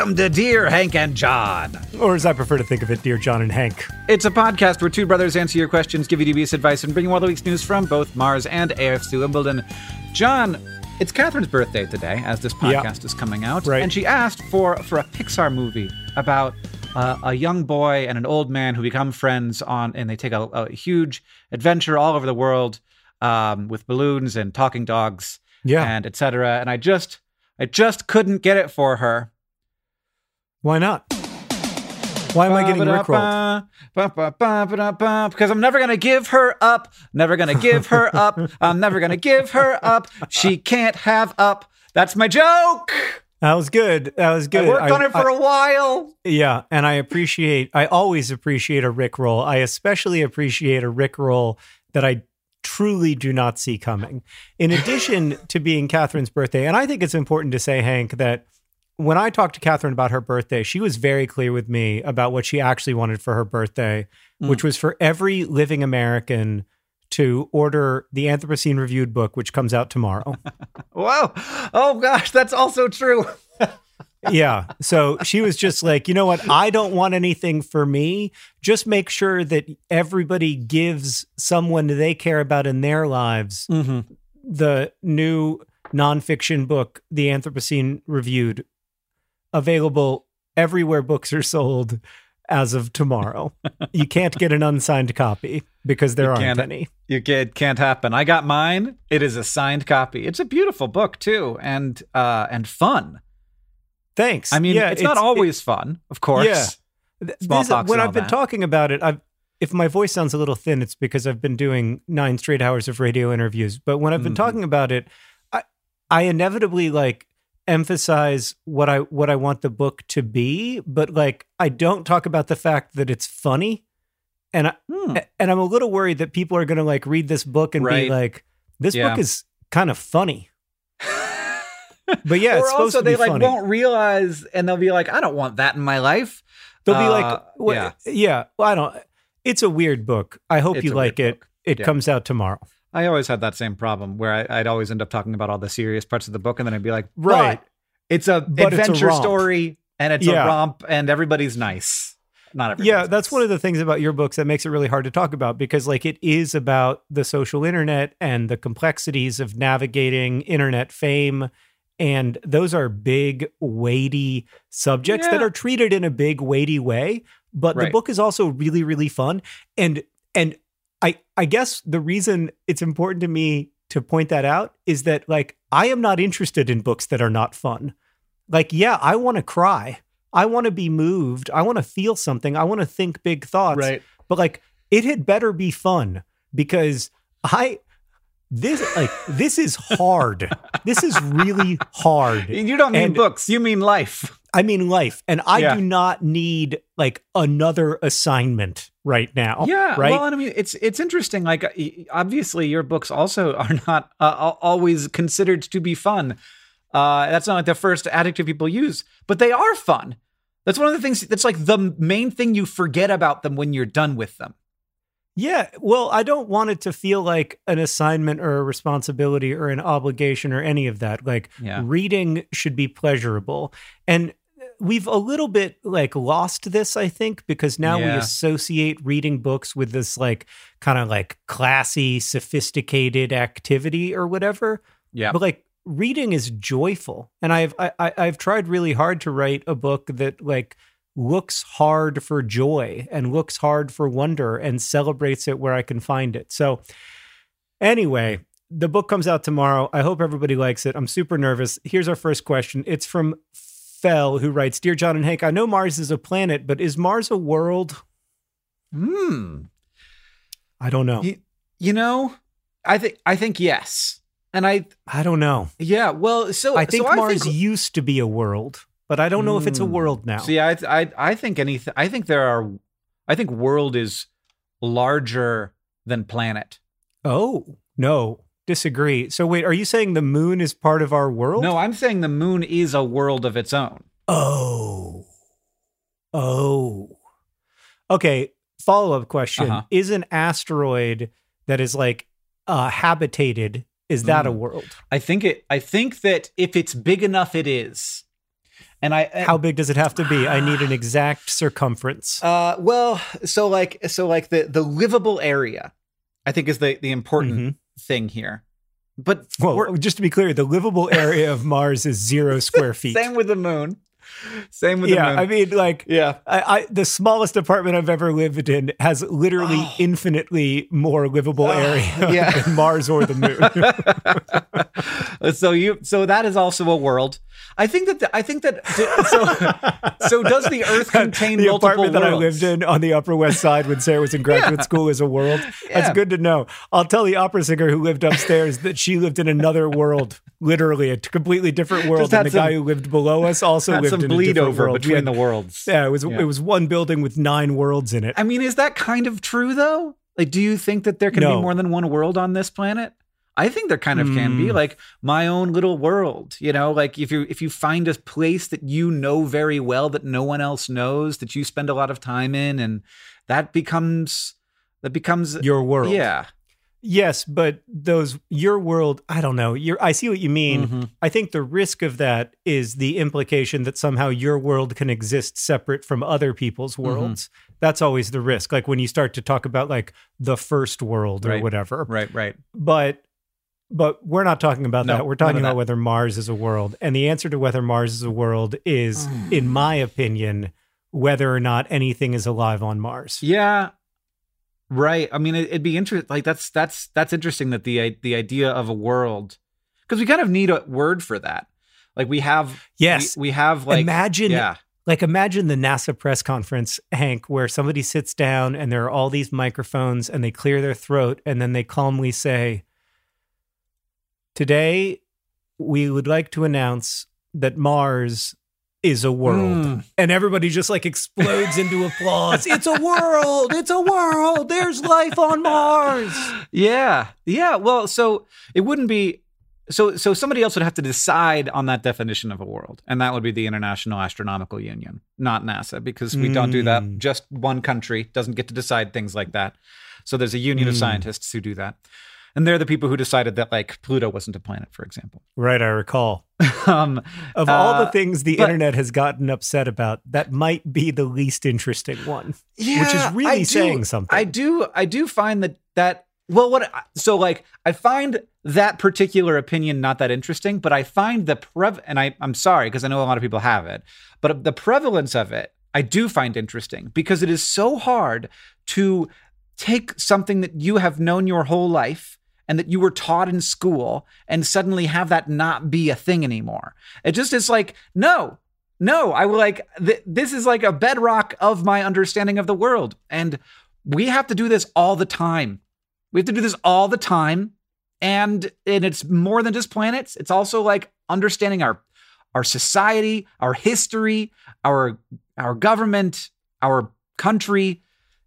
Welcome to Dear Hank and John. Or as I prefer to think of it, Dear John and Hank. It's a podcast where two brothers answer your questions, give you dubious advice, and bring you all the week's news from both Mars and AFC Wimbledon. John, it's Catherine's birthday today, as this Yeah. podcast is coming out, Right. and she asked for for a Pixar movie about uh, a young boy and an old man who become friends on, and they take a, a huge adventure all over the world um, with balloons and talking dogs, Yeah. and etc. And I just, I just couldn't get it for her. Why not? Why am I getting rickrolled? Because I'm never to give her up. Never to give her up. I'm never to give her up. She can't have up. That's my joke. That was good. That was good. I worked on it for I- a while. Yeah, and I appreciate. I always appreciate a rickroll. I especially appreciate a rickroll that I truly do not see coming. In addition to being Catherine's birthday, and I think it's important to say, Hank, that when I talked to Catherine about her birthday, she was very clear with me about what she actually wanted for her birthday, which was for every living American to order the Anthropocene Reviewed book, which comes out tomorrow. Whoa. Oh, gosh. That's also true. yeah. So she was just like, you know what? I don't want anything for me. Just make sure that everybody gives someone they care about in their lives Mm-hmm. the new nonfiction book, The Anthropocene Reviewed, available everywhere books are sold as of tomorrow. you can't get an unsigned copy because there You aren't any. You can't, can't happen. I got mine. It is a signed copy. It's a beautiful book, too, and uh, and fun. Thanks. I mean, Yeah, it's, not always fun, of course. Yeah. Th- this- Smallpox when I've been that. talking about it, I've if my voice sounds a little thin, it's because I've been doing nine straight hours of radio interviews. But when I've been Mhm. talking about it, I I inevitably like emphasize what I what I want the book to be, but like I don't talk about the fact that it's funny. And I, Hmm. and I'm a little worried that people are going to like read this book and Right. be like, this Yeah. book is kind of funny. But yeah, or also be they like funny. won't realize, and they'll be like, "I don't want that in my life." They'll be Uh, like, what, yeah. yeah. Well, I don't. It's a weird book. I hope It's you like it. book. It Yeah. comes out tomorrow. I always had that same problem where I, I'd always end up talking about all the serious parts of the book, and then I'd be like, Right. "But it's a But it's a adventure story, and it's Yeah. a romp, and everybody's nice." Not everybody. Yeah, that's one of the things about your books that makes it really hard to talk about because, like, it is about the social internet and the complexities of navigating internet fame. And those are big, weighty subjects that are treated in a big, weighty way. But the book is also really, really fun. And and I I guess the reason it's important to me to point that out is that like I am not interested in books that are not fun. Like, yeah, I want to cry. I want to be moved. I want to feel something. I want to think big thoughts. right. But like it had better be fun because I this like this is hard. this is really hard. You don't mean And- books, you mean life. I mean life, and I Yeah. do not need like another assignment right now. Yeah, right. well, and I mean, it's it's interesting. Like, uh, obviously, your books also are not uh, always considered to be fun. Uh, that's not like the first adjective people use, but they are fun. That's one of the things. That's like the main thing you forget about them when you're done with them. Yeah, well, I don't want it to feel like an assignment or a responsibility or an obligation or any of that. Like Yeah. reading should be pleasurable. And we've a little bit like lost this, I think, because now we associate reading books with this like kind of like classy, sophisticated activity or whatever. Yeah, But like reading is joyful. And I've I I've tried really hard to write a book that like looks hard for joy and looks hard for wonder and celebrates it where I can find it. So anyway, the book comes out tomorrow. I hope everybody likes it. I'm super nervous. Here's our first question. It's from Fell, who writes Dear John and Hank, I know Mars is a planet, but is Mars a world? Hmm. I don't know. You, you know, I think I think yes, and I I don't know. yeah. Well, so I think so Mars think, used to be a world, but I don't know if it's a Hmm. world now. See, I I I think anything. I think there are. I think world is larger than planet. Oh, no. Disagree. So wait, are you saying the moon is part of our world? No, I'm saying the moon is a world of its own. Oh. Oh. Okay, follow-up question. Uh-huh. Is an asteroid that is like uh habitated is that a Mm. world? I think it. I think that if it's big enough, it is. And I How big does it have to be? I need an exact circumference. Uh, well, so like, so like the the livable area, I think is the the important Mhm. Thing here. But Well, just to be clear, the livable area of Mars is 0 square feet. same with the moon. Same with yeah, the moon. I mean like yeah. I, I the smallest apartment I've ever lived in has literally Oh. infinitely more livable Oh, area yeah. than Mars or the moon. so you so that is also a world. I think that the, I think that so so does the Earth contain the multiple apartment that I lived in on the Upper West Side when Sarah was in graduate Yeah. school is a world. Yeah. That's good to know. I'll tell the opera singer who lived upstairs that she lived in another world, literally a completely different world. And the guy who lived below us also lived in bleed over between the worlds. Yeah, it was Yeah. it was one building with nine worlds in it. I mean, is that kind of true though? Like, do you think that there can No. be more than one world on this planet? I think there kind of can be Mm. like my own little world, you know, like if you if you find a place that you know very well that no one else knows that you spend a lot of time in and that becomes that becomes Your world. Yeah. Yes, but those your world, I don't know. Your I see what you mean. Mhm. I think the risk of that is the implication that somehow your world can exist separate from other people's Mm-hmm. worlds. That's always the risk. Like when you start to talk about like the first world or Right. whatever. Right, right. But but we're not talking about No, that. We're talking about that. whether Mars is a world. And the answer to whether Mars is a world is Mm. in my opinion whether or not anything is alive on Mars. Yeah. Right. I mean, it, it'd be interesting. Like that's that's that's interesting that the the idea of a world, because we kind of need a word for that. Like we have, Yes. we, we have like Imagine yeah, Like imagine the NASA press conference, Hank, where somebody sits down and there are all these microphones and they clear their throat and then they calmly say, Today we would like to announce that Mars is a world. Mm. And everybody just like explodes into applause. It's a world. It's a world. There's life on Mars. yeah, yeah. Well, so it wouldn't be. So, so somebody else would have to decide on that definition of a world, and that would be the International Astronomical Union, not NASA, because we don't do that. Mm. Just one country doesn't get to decide things like that. So there's a union of Mm. scientists who do that, and they're the people who decided that like Pluto wasn't a planet, for example. Right, I recall. um, Of all the Uh, things the but- internet has gotten upset about, that might be the least interesting one. yeah, which is really do- saying something. I do, I do find that that well, what so like I find that particular opinion not that interesting, but I find the prev and I I'm sorry because I know a lot of people have it, but the prevalence of it I do find interesting because it is so hard to take something that you have known your whole life and that you were taught in school and suddenly have that not be a thing anymore. It just is like, no, no, I will like, th- this is like a bedrock of my understanding of the world. And we have to do this all the time. We have to do this all the time. and and it's more than just planets. It's also like understanding our our society, our history, our our government, our country.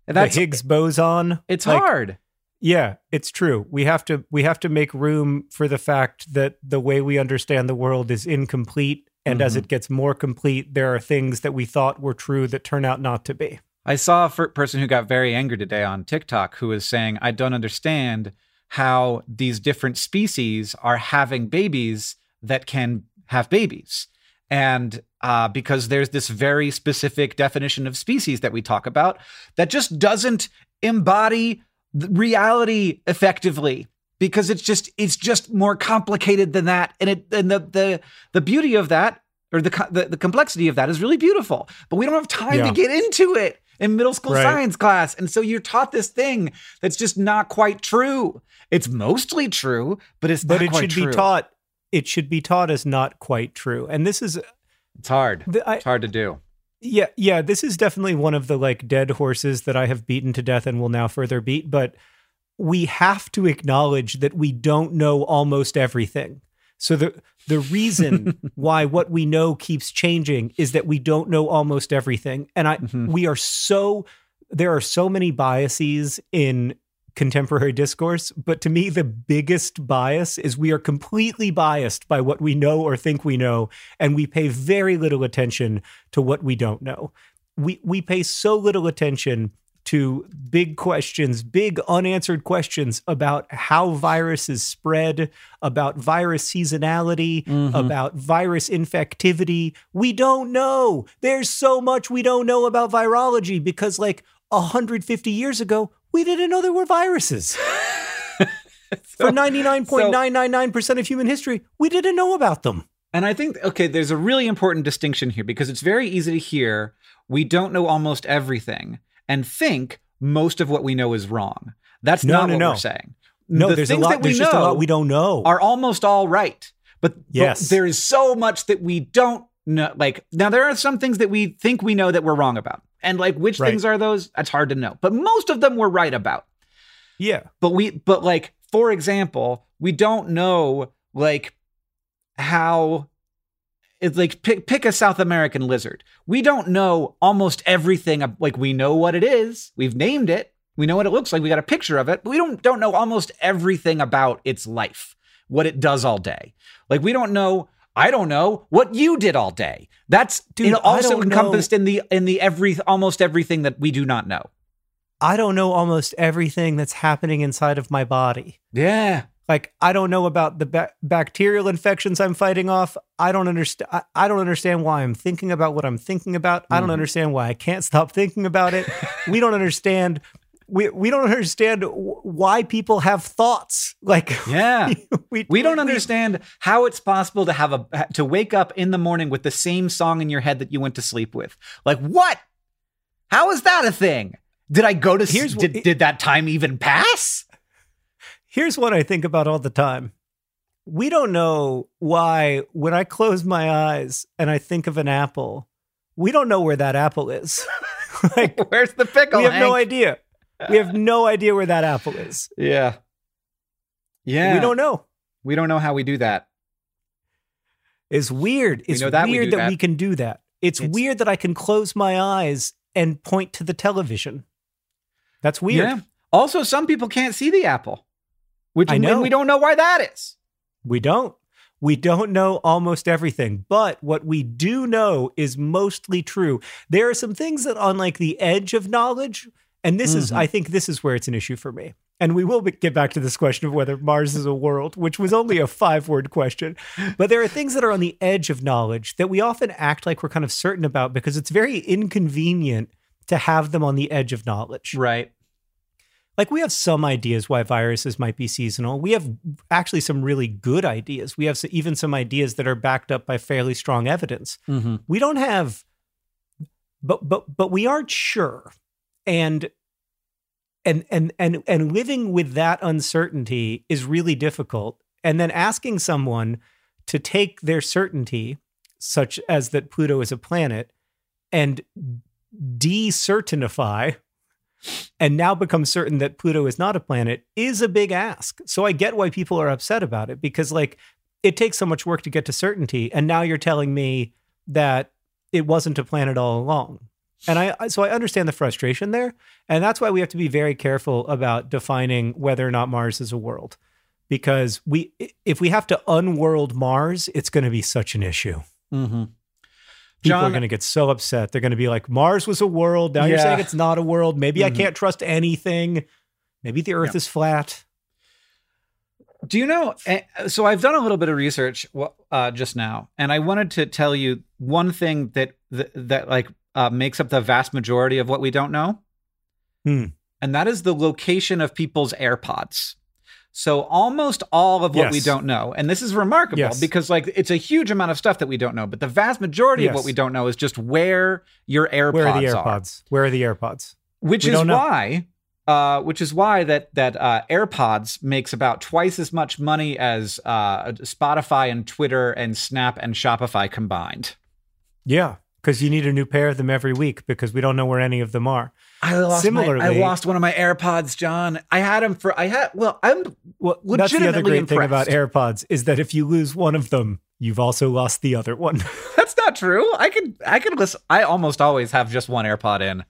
That's, the Higgs boson. It's like, hard. Yeah, it's true. We have to we have to make room for the fact that the way we understand the world is incomplete and mm-hmm. as it gets more complete there are things that we thought were true that turn out not to be. I saw a person who got very angry today on TikTok who was saying I don't understand how these different species are having babies that can have babies. And uh, because there's this very specific definition of species that we talk about that just doesn't embody reality effectively because it's just it's just more complicated than that and it and the the the beauty of that or the the, the complexity of that is really beautiful but we don't have time yeah. to get into it in middle school right. science class and so you're taught this thing that's just not quite true it's mostly true but it's but it should true. be taught it should be taught as not quite true and this is it's hard the, I, it's hard to do yeah, yeah, this is definitely one of the like dead horses that I have beaten to death and will now further beat, but we have to acknowledge that we don't know almost everything. So the the reason why what we know keeps changing is that we don't know almost everything. And I mm-hmm. we are so there are so many biases in contemporary discourse. But to me, the biggest bias is we are completely biased by what we know or think we know, and we pay very little attention to what we don't know. We we pay so little attention to big questions, big unanswered questions about how viruses spread, about virus seasonality, mm-hmm. about virus infectivity. We don't know. There's so much we don't know about virology because, like, 150 years ago, we didn't know there were viruses. so, For 99.999% so, of human history, we didn't know about them. And I think, okay, there's a really important distinction here because it's very easy to hear we don't know almost everything and think most of what we know is wrong. That's no, not no, what no. we're saying. No, the there's a lot. There's just a lot we don't know. Are almost all right, but, yes. But there is so much that we don't know. Like now, there are some things that we think we know that we're wrong about. And like which right. things are those? That's hard to know. But most of them we're right about. Yeah. But we but like for example, we don't know like how it's like pick, pick a South American lizard. We don't know almost everything like we know what it is. We've named it. We know what it looks like. We got a picture of it, but we don't don't know almost everything about its life, what it does all day. Like we don't know I don't know what you did all day. That's Dude, also encompassed know. in the in the every almost everything that we do not know. I don't know almost everything that's happening inside of my body. Yeah. Like I don't know about the ba- bacterial infections I'm fighting off. I don't understand. I-, I don't understand why I'm thinking about what I'm thinking about. Mm. I don't mm-hmm. understand why I can't stop thinking about it. we don't understand we we don't understand why people have thoughts. Like yeah. we, we don't understand how it's possible to have a to wake up in the morning with the same song in your head that you went to sleep with. Like what? How is that a thing? Did i go to here's did, did that time even pass? Here's what i think about all the time. We don't know why when i close my eyes and i think of an apple we don't know where that apple is. Like where's the pickle we have Hank? no idea we have no idea where that apple is. Yeah. Yeah. We don't know. We don't know how we do that. It's weird. It's we weird we that, that, we can do that. It's, it's, weird that I can close my eyes and point to the television. That's weird. Yeah. Also, some people can't see the apple, which I know. we don't know why that is. We don't. We don't know almost everything, but what we do know is mostly true. There are some things that on like the edge of knowledge and this mm-hmm. is, I think, this is where it's an issue for me. And we will get back to this question of whether Mars is a world, which was only a five word question. But there are things that are on the edge of knowledge that we often act like we're kind of certain about because it's very inconvenient to have them on the edge of knowledge. Right. Like we have some ideas why viruses might be seasonal. We have actually some really good ideas. We have even some ideas that are backed up by fairly strong evidence. Mm-hmm. We don't have, but but but we aren't sure and and and and and living with that uncertainty is really difficult and then asking someone to take their certainty such as that Pluto is a planet and decertinify and now become certain that Pluto is not a planet is a big ask. So I get why people are upset about it because like it takes so much work to get to certainty and now you're telling me that it wasn't a planet all along. And I so I understand the frustration there, and that's why we have to be very careful about defining whether or not Mars is a world. Because we if we have to unworld Mars, it's going to be such an issue. Mm-hmm. People John- are going to get so upset. They're going to be like, Mars was a world. Now you're saying it's not a world. Maybe I Mhm. can't trust anything. Maybe the Earth Yeah. is flat. Do you know? eh, So I've done a little bit of research uh, just now, and I wanted to tell you one thing that that, that like uh, makes up the vast majority of what we don't know, Hmm. and that is the location of people's AirPods. So almost all of what we don't know, and this is remarkable Yes. because like it's a huge amount of stuff that we don't know, but the vast majority of what we don't know is just where your AirPods Where are the are AirPods? Where are the AirPods? which We is why uh, which is why that that uh, AirPods makes about twice as much money as uh, Spotify and Twitter and Snap and Shopify combined. Yeah, because you need a new pair of them every week because we don't know where any of them are. I lost Similarly- my, I lost one of my AirPods, John. I had them for I had well, I'm Well, that's the other Legitimately great thing about. AirPods is that if you lose one of them, you've also lost the other one. that's not true. I could I could listen. I almost always have just one AirPod in.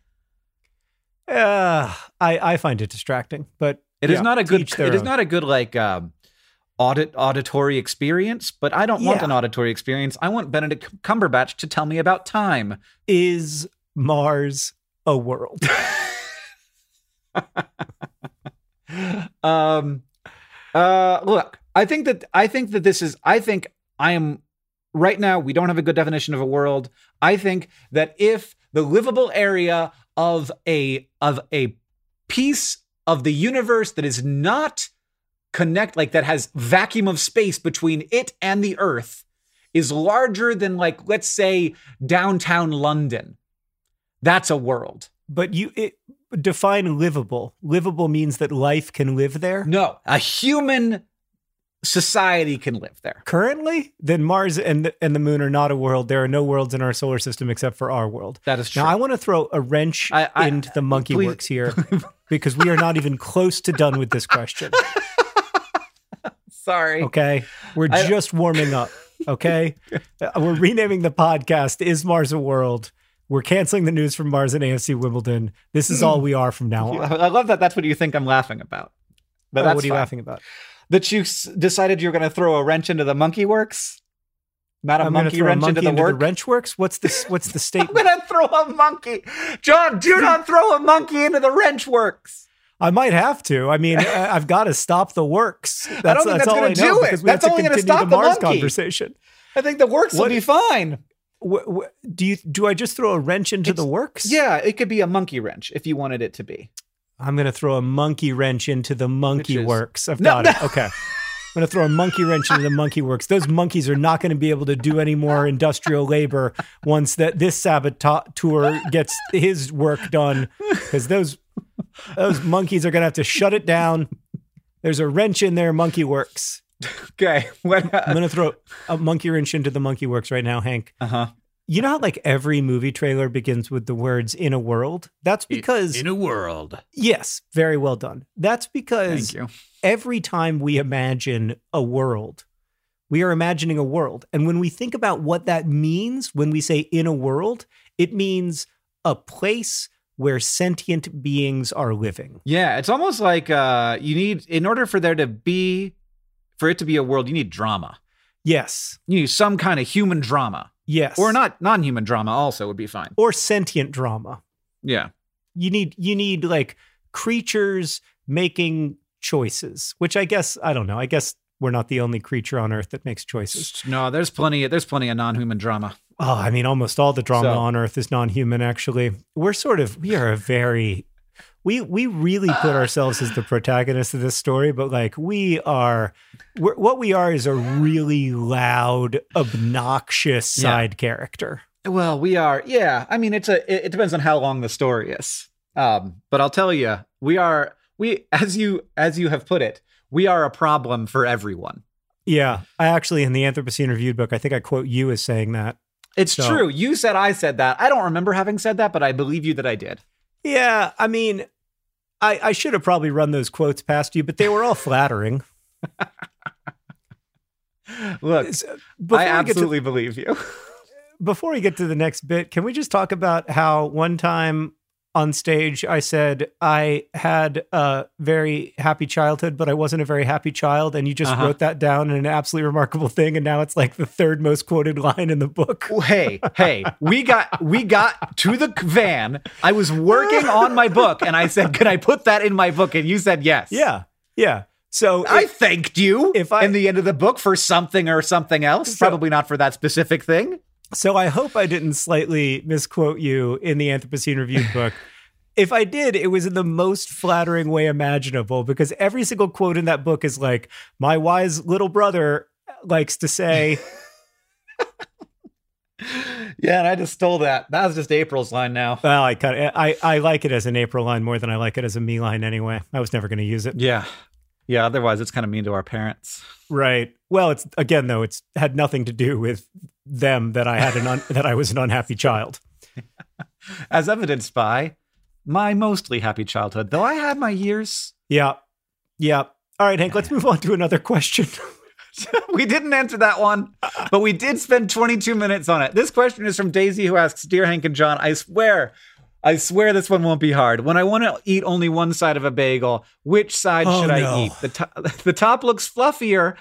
uh, I I find it distracting, but It is yeah, not a good. It is not a good like um, audit auditory experience. But I don't want an auditory experience. I want Benedict Cumberbatch to tell me about time. Is Mars a world? um uh look i think that i think that this is i think i am right now we don't have a good definition of a world i think that if the livable area of a of a piece of the universe that is not connect like that has vacuum of space between it and the earth is larger than like let's say downtown london that's a world but you it, define livable. Livable means that life can live there. no a human society can live there Currently, then Mars and the, and the Moon are not a world. There are no worlds in our solar system except for our world. that is true Now, I want to throw a wrench I- I- into the monkey please- works here because we are not even close to done with this question. sorry Okay. We're I- just warming up. Okay. We're renaming the podcast Is Mars a World? We're canceling the news from Mars and AFC Wimbledon. This is all we are from now on. I love that. That's what you think I'm laughing about. But Oh, that's what are you fine. laughing about? That you s- decided you're going to throw a wrench into the monkey works. Not a I'm monkey throw a wrench monkey into the work. wrench works. What's this? What's the statement? I'm going to throw a monkey. John, do not throw a monkey into the wrench works. I might have to. I mean, I- I've got to stop the works. That's, don't think that's all gonna do it. That's only gonna stop the the Mars monkey. conversation. I think the works will be fine. Wh- wh- do you? Do I just throw a wrench into It's- the works? Yeah, it could be a monkey wrench if you wanted it to be. I'm going to throw a monkey wrench into the monkey is- works. I've No, got it. Okay. I'm going to throw a monkey wrench into the monkey works. Those monkeys are not going to be able to do any more industrial labor once that this saboteur gets his work done because those those monkeys are going to have to shut it down. There's a wrench in there, monkey works. Okay. What, I'm going to throw a monkey wrench into the monkey works right now, Hank. uh-huh. You know how like every movie trailer begins with the words "in a world"? That's because in a world. yes, very well done. That's because Thank you. every time we imagine a world, we are imagining a world. And when we think about what that means when we say in a world, it means a place where sentient beings are living. Yeah, it's almost like uh, you need, in order for there to be, for it to be a world, you need drama. Yes. You need some kind of human drama, Yes. or not non-human drama. Also, would be fine. Or sentient drama. Yeah, You need you need like creatures making choices, which I guess I don't know. I guess we're not the only creature on earth that makes choices. no, there's plenty. There's plenty of non-human drama. Oh, I mean, almost all the drama So- on Earth is non-human. Actually, we're sort of we are a very we we really put ourselves as the protagonist of this story, but like we are, we're, what we are is a really loud, obnoxious Yeah. side character. Well, we are. Yeah, I mean, it's a. It, it depends on how long the story is. Um, but I'll tell you, we are. We, as you as you have put it, we are a problem for everyone. Yeah, I actually in the Anthropocene Reviewed book, I think I quote you as saying that. It's So- true. You said I said that. I don't remember having said that, but I believe you that I did. Yeah, I mean, I, I should have probably run those quotes past you, but they were all flattering. Look, I get to- absolutely believe you. before we get to the next bit, can we just talk about how one time on stage I said I had a very happy childhood, but I wasn't a very happy child, and you just Uh-huh. wrote that down in an absolutely remarkable thing, and now it's like the third most quoted line in the book. hey, hey, we got we got to the van. I was working on my book and I said, "Can I put that in my book?" And you said yes. Yeah, yeah. So I thanked you if I- in the end of the book for something or something else. So- Probably not for that specific thing. So I hope I didn't slightly misquote you in the Anthropocene Reviewed book. If I did, it was in the most flattering way imaginable because every single quote in that book is like, my wise little brother likes to say, Yeah, and I just stole that. That was just April's line now. well, I I, I like it as an April line more than I like it as a me line anyway. I was never going to use it. Yeah. Yeah, otherwise it's kind of mean to our parents. Right. Well, it's again though, it's had nothing to do with them that I had an un, that I was an unhappy child. As evidenced by my mostly happy childhood, though I had my years. Yeah. Yeah. All right, Hank, let's move on to another question. we didn't answer that one, but we did spend 22 minutes on it. This question is from Daisy, who asks Dear Hank and John, I swear, I swear this one won't be hard. When I want to eat only one side of a bagel, which side Oh, should no. I eat? The, to- the top looks fluffier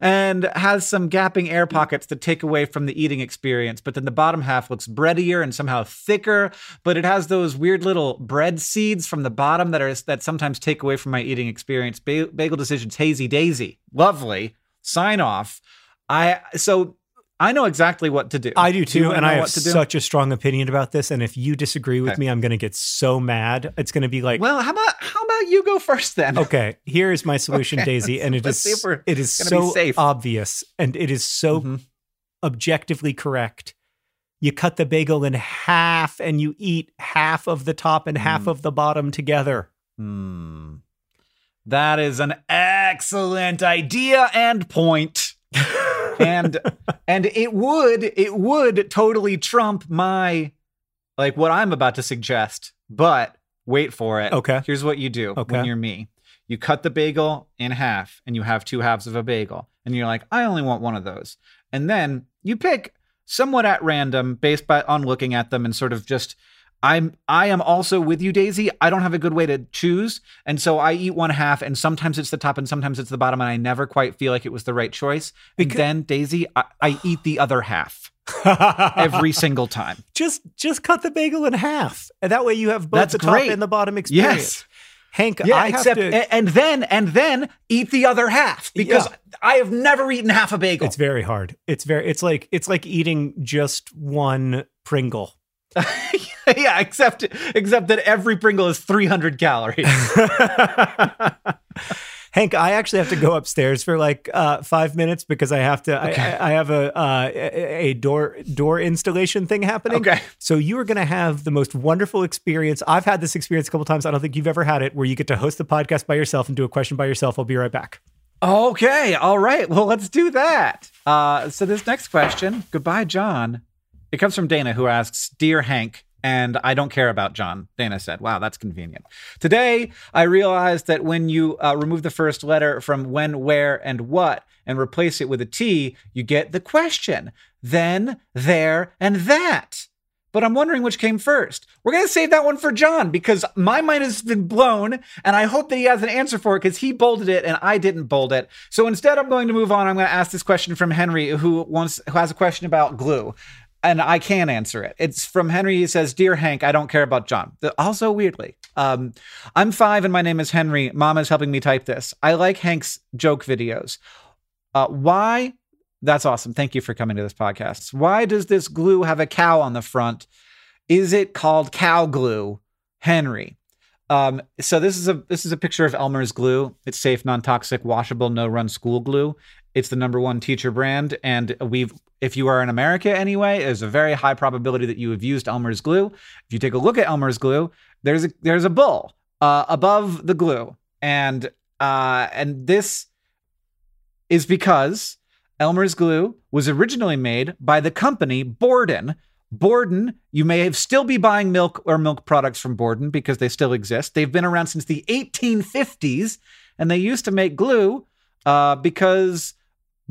and has some gapping air mm. pockets that take away from the eating experience, but then the bottom half looks breadier and somehow thicker, but it has those weird little bread seeds from the bottom that are that sometimes take away from my eating experience. Ba- bagel decisions, hazy daisy, lovely sign off. I so I know exactly what to do. I do too, wanna and I have such a strong opinion about this. And if you disagree with Okay. me, I'm going to get so mad. It's going to be like, Well, how about how about you go first then? okay, here is my solution, Okay, Daisy, and it Let's is it is so obvious and it is so Mhm. objectively correct. You cut the bagel in half, and you eat half of the top and half Mm. of the bottom together. Hmm. That is an excellent idea and point. and and it would it would totally trump my like what I'm about to suggest. But wait for it. Okay. Here's what you do Okay. when you're me. You cut the bagel in half and you have two halves of a bagel. And you're like, I only want one of those. And then you pick somewhat at random based by on looking at them and sort of just I'm I am also with you, Daisy. I don't have a good way to choose. And so I eat one half and sometimes it's the top and sometimes it's the bottom, and I never quite feel like it was the right choice. And then Daisy, I, I eat the other half every single time. just just cut the bagel in half, and that way you have both That's the great. top and the bottom experience. Yes. Hank, Yeah, I except to. and then and then eat the other half because Yeah. I have never eaten half a bagel. It's very hard. It's very. It's like it's like eating just one Pringle. yeah, except except that every Pringle is 300 calories. Hank, I actually have to go upstairs for like uh, five minutes because I have to. Okay. I, I have a, uh, a door door installation thing happening. Okay. So you are going to have the most wonderful experience. I've had this experience a couple times. I don't think you've ever had it, where you get to host the podcast by yourself and do a question by yourself. I'll be right back. Okay, all right. Well, let's do that. Uh, so this next question, goodbye, John. It comes from Dana, who asks, "Dear Hank." And I don't care about John. Dana said, Wow, that's convenient. Today, I realized that when you uh, remove the first letter from when, where, and what and replace it with a T, you get the question then, there, and that. But I'm wondering which came first. We're going to save that one for John because my mind has been blown and I hope that he has an answer for it because he bolded it and I didn't bold it. So instead, I'm going to move on. I'm going to ask this question from Henry, who wants who has a question about glue. And I can answer it. It's from Henry. He says, Dear Hank, I don't care about John. Also, weirdly, um, I'm five and my name is Henry. Mom is helping me type this. I like Hank's joke videos. Uh, why? That's awesome. Thank you for coming to this podcast. Why does this glue have a cow on the front? Is it called cow glue, Henry? Um, so this is a this is a picture of Elmer's glue. It's safe, non-toxic, washable, no-run school glue. It's the number one teacher brand, and we've if you are in America anyway, there's a very high probability that you have used Elmer's glue. If you take a look at Elmer's glue, there's a there's a bull uh, above the glue, and uh, and this is because Elmer's glue was originally made by the company Borden, Borden, you may have still be buying milk or milk products from Borden because they still exist. They've been around since the 1850s, and they used to make glue uh, because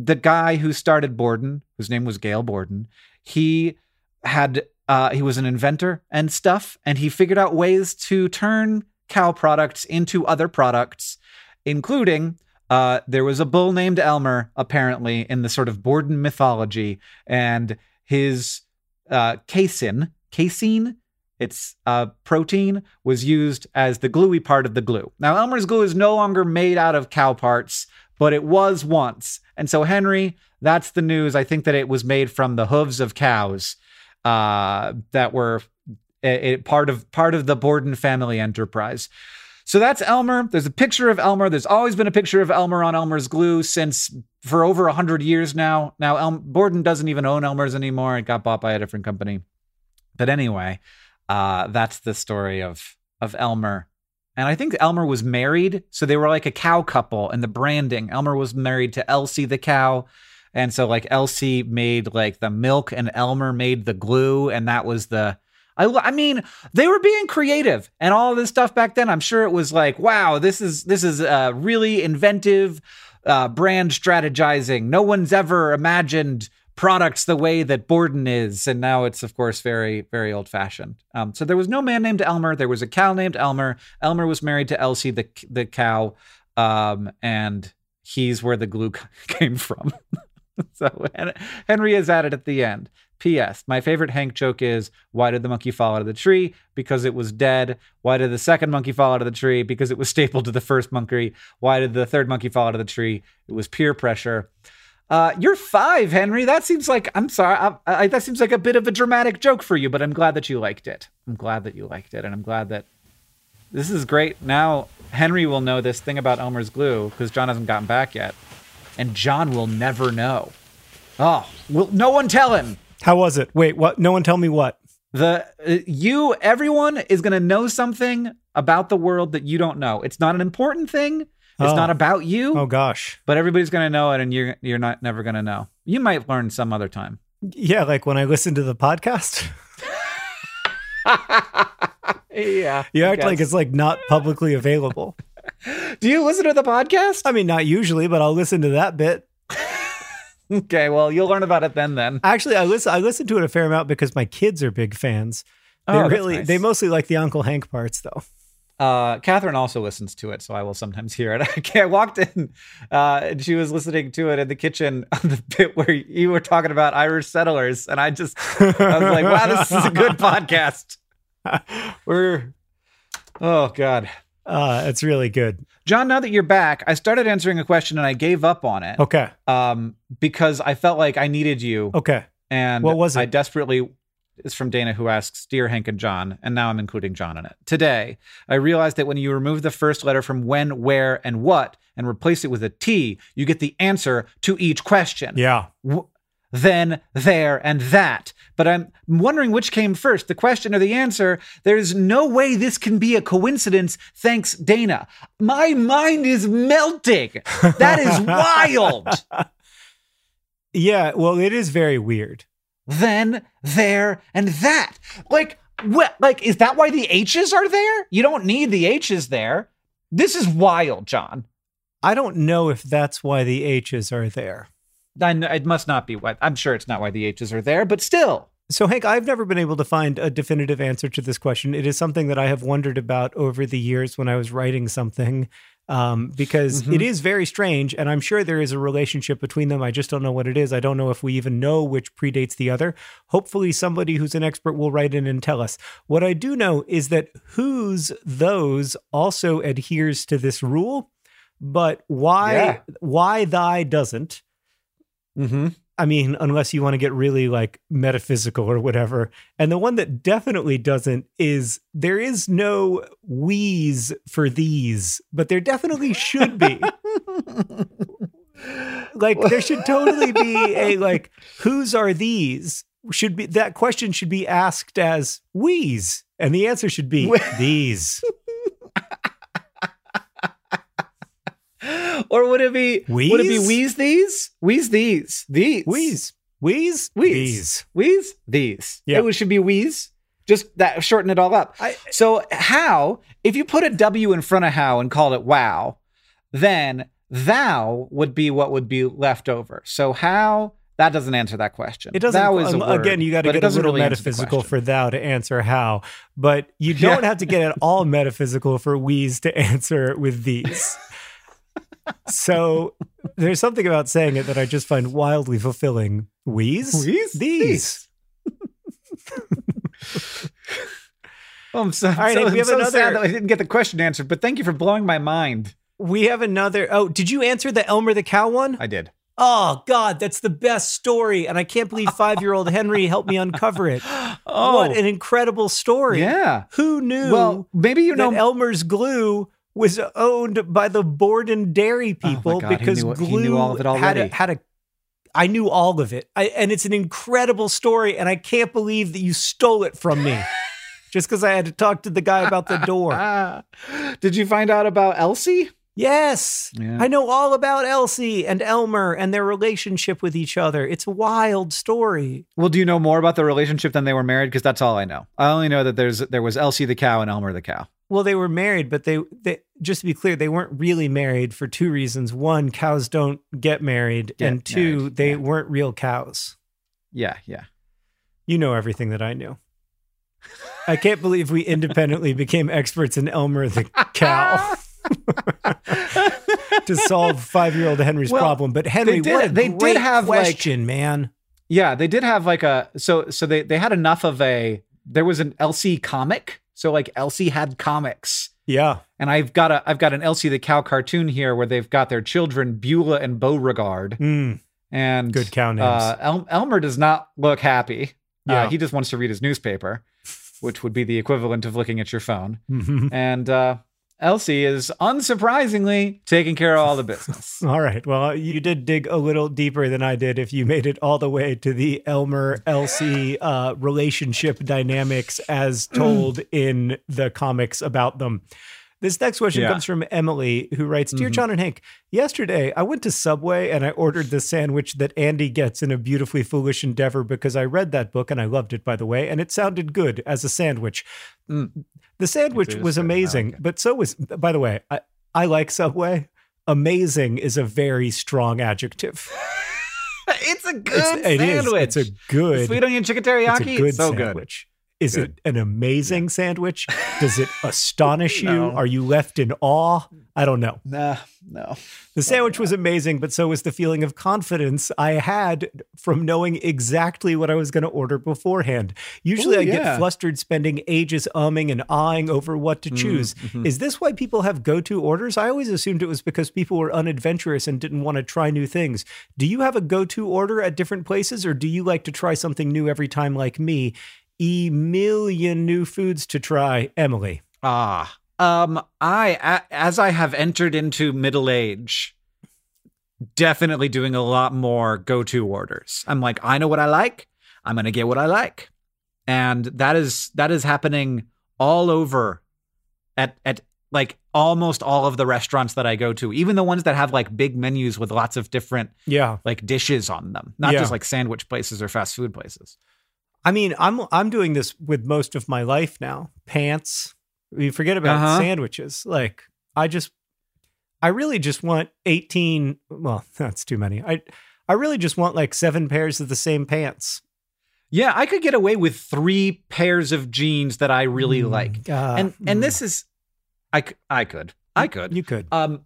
the guy who started Borden, whose name was Gail Borden, he had uh, he was an inventor and stuff, and he figured out ways to turn cow products into other products, including uh, there was a bull named Elmer, apparently, in the sort of Borden mythology, and his uh, casein, casein, its uh, protein, was used as the gluey part of the glue. Now, Elmer's glue is no longer made out of cow parts, but it was once. And so, Henry, that's the news. I think that it was made from the hooves of cows uh, that were it, it, part of part of the Borden family enterprise. So that's Elmer. There's a picture of Elmer. There's always been a picture of Elmer on Elmer's glue since for over 100 years now. Now, Borden doesn't even own Elmer's anymore. It got bought by a different company. But anyway, uh, that's the story of, of Elmer. And I think Elmer was married. So they were like a cow couple and the branding. Elmer was married to Elsie the cow. And so like Elsie made like the milk and Elmer made the glue. And that was the I, I mean, they were being creative and all this stuff back then. I'm sure it was like, wow, this is this is uh, really inventive uh, brand strategizing. No one's ever imagined products the way that Borden is, and now it's of course very very old fashioned. Um, so there was no man named Elmer. There was a cow named Elmer. Elmer was married to Elsie the the cow, um, and he's where the glue came from. so Henry is at it at the end. P.S. My favorite Hank joke is why did the monkey fall out of the tree? Because it was dead. Why did the second monkey fall out of the tree? Because it was stapled to the first monkey. Why did the third monkey fall out of the tree? It was peer pressure. Uh, you're five, Henry. That seems like I'm sorry. I, I, that seems like a bit of a dramatic joke for you, but I'm glad that you liked it. I'm glad that you liked it, and I'm glad that this is great. Now Henry will know this thing about Elmer's glue because John hasn't gotten back yet, and John will never know. Oh, will no one tell him? How was it? Wait, what? No one tell me what. The uh, you everyone is going to know something about the world that you don't know. It's not an important thing. It's oh. not about you. Oh gosh. But everybody's going to know it and you're you're not never going to know. You might learn some other time. Yeah, like when I listen to the podcast. yeah. You act like it's like not publicly available. Do you listen to the podcast? I mean, not usually, but I'll listen to that bit. okay, well, you'll learn about it then. Then actually, I listen. I listen to it a fair amount because my kids are big fans. They oh, really, nice. they mostly like the Uncle Hank parts, though. Uh, Catherine also listens to it, so I will sometimes hear it. I walked in, uh, and she was listening to it in the kitchen on the bit where you were talking about Irish settlers, and I just, I was like, "Wow, this is a good podcast." We're, oh god, uh, it's really good. John, now that you're back, I started answering a question and I gave up on it. Okay. Um, because I felt like I needed you. Okay. And what was it? I desperately is from Dana who asks, Dear Hank and John, and now I'm including John in it. Today, I realized that when you remove the first letter from when, where, and what and replace it with a T, you get the answer to each question. Yeah. W- then, there, and that. But I'm wondering which came first, the question or the answer. There's no way this can be a coincidence. Thanks, Dana. My mind is melting. That is wild. Yeah, well, it is very weird. Then, there, and that. Like, what? Like, is that why the H's are there? You don't need the H's there. This is wild, John. I don't know if that's why the H's are there. I know, it must not be why. I'm sure it's not why the H's are there, but still. So, Hank, I've never been able to find a definitive answer to this question. It is something that I have wondered about over the years when I was writing something, um, because mm-hmm. it is very strange. And I'm sure there is a relationship between them. I just don't know what it is. I don't know if we even know which predates the other. Hopefully, somebody who's an expert will write in and tell us. What I do know is that whose those also adheres to this rule, but why yeah. why thy doesn't. Mm-hmm. I mean, unless you want to get really like metaphysical or whatever. And the one that definitely doesn't is there is no wheeze for these, but there definitely should be. like there should totally be a like whose are these? Should be that question should be asked as wheeze. And the answer should be these. Or would it be Wheeze? would it be wheeze these? Wheeze these. These. Wheeze. Wheeze? Wheeze. Wheeze? These. Yeah. It should be wheeze. Just that shorten it all up. I- so how, if you put a W in front of how and called it wow, then thou would be what would be left over. So how that doesn't answer that question. It doesn't. Thou is um, word, again, you got to get a little really metaphysical for thou to answer how, but you don't have to get at all metaphysical for wheeze to answer with these. So there's something about saying it that I just find wildly fulfilling. Wheeze? Wheeze? These. Oh, I'm so, right, so, we have so another- sad that I didn't get the question answered, but thank you for blowing my mind. We have another. Oh, did you answer the Elmer the cow one? I did. Oh God, that's the best story, and I can't believe five-year-old Henry helped me uncover it. Oh, What an incredible story! yeah. Who knew? Well, maybe you know. Elmer's glue was owned by the Borden Dairy Oh people God, because knew- glue knew all of it had a, had a. I knew all of it, I, and it's an incredible story, and I can't believe that you stole it from me, just because I had to talk to the guy about the door. Did you find out about Elsie? Yes, Yeah. I know all about Elsie and Elmer and their relationship with each other. It's a wild story. Well, do you know more about the relationship than they were married? Because that's all I know. I only know that there's there was Elsie the cow and Elmer the cow. Well, they were married, but they, they just to be clear, they weren't really married for two reasons. One, cows don't get married, Get and two, married, they yeah. weren't real cows. Yeah, yeah. You know everything that I knew. I can't believe we independently became experts in Elmer the cow to solve five-year-old Henry's Well, problem. But Henry, did- what a they did have, like- question, man. Yeah, they did have like a so so they they had enough of a there was an Elsie comic. So like Elsie had comics. Yeah, And I've got a I've got an Elsie the cow cartoon here where they've got their children Beulah and Beauregard Mm, and good cow names. Uh, El- Elmer does not look happy. Yeah. Uh, he just wants to read his newspaper, which would be the equivalent of looking at your phone. And uh, Elsie is unsurprisingly taking care of all the business. All right. Well, you did dig a little deeper than I did if you made it all the way to the Elmer Elsie uh, relationship dynamics as told in the comics about them. This next question Yeah. comes from Emily, who writes Dear Mhm. John and Hank, yesterday I went to Subway and I ordered the sandwich that Andy gets in A Beautifully Foolish Endeavor because I read that book and I loved it, by the way, and it sounded good as a sandwich. Mm. The sandwich was amazing, like it. but so was, by the way, I, I like Subway. Amazing is a very strong adjective. it's a good It's, sandwich. It's a good. Sweet onion chicken teriyaki. it's a good so good. Is Good. it an amazing sandwich? Does it astonish you? Are you left in awe? I don't know. Nah, no. The sandwich was amazing, but so was the feeling of confidence I had from knowing exactly what I was going to order beforehand. Usually Ooh, I get flustered spending ages umming and ahhing over what to choose. mhm. Is this why people have go to orders? I always assumed it was because people were unadventurous and didn't want to try new things. Do you have a go to order at different places, or do you like to try something new every time, like me? E million new foods to try, Emily. Ah, um, I a- as I have entered into middle age, definitely doing a lot more go-to orders. I'm like, I know what I like. I'm gonna get what I like, and that is that is happening all over at at like almost all of the restaurants that I go to, even the ones that have like big menus with lots of different Yeah. like dishes on them, not Yeah. just like sandwich places or fast food places. I mean, I'm I'm doing this with most of my life now. Pants. You forget about Uh-huh. sandwiches. Like I just I really just want 18 well, that's too many. I I really just want like seven pairs of the same pants. Yeah, I could get away with three pairs of jeans that I really Mm, like. uh, and and mm. this is I I could I could You could. um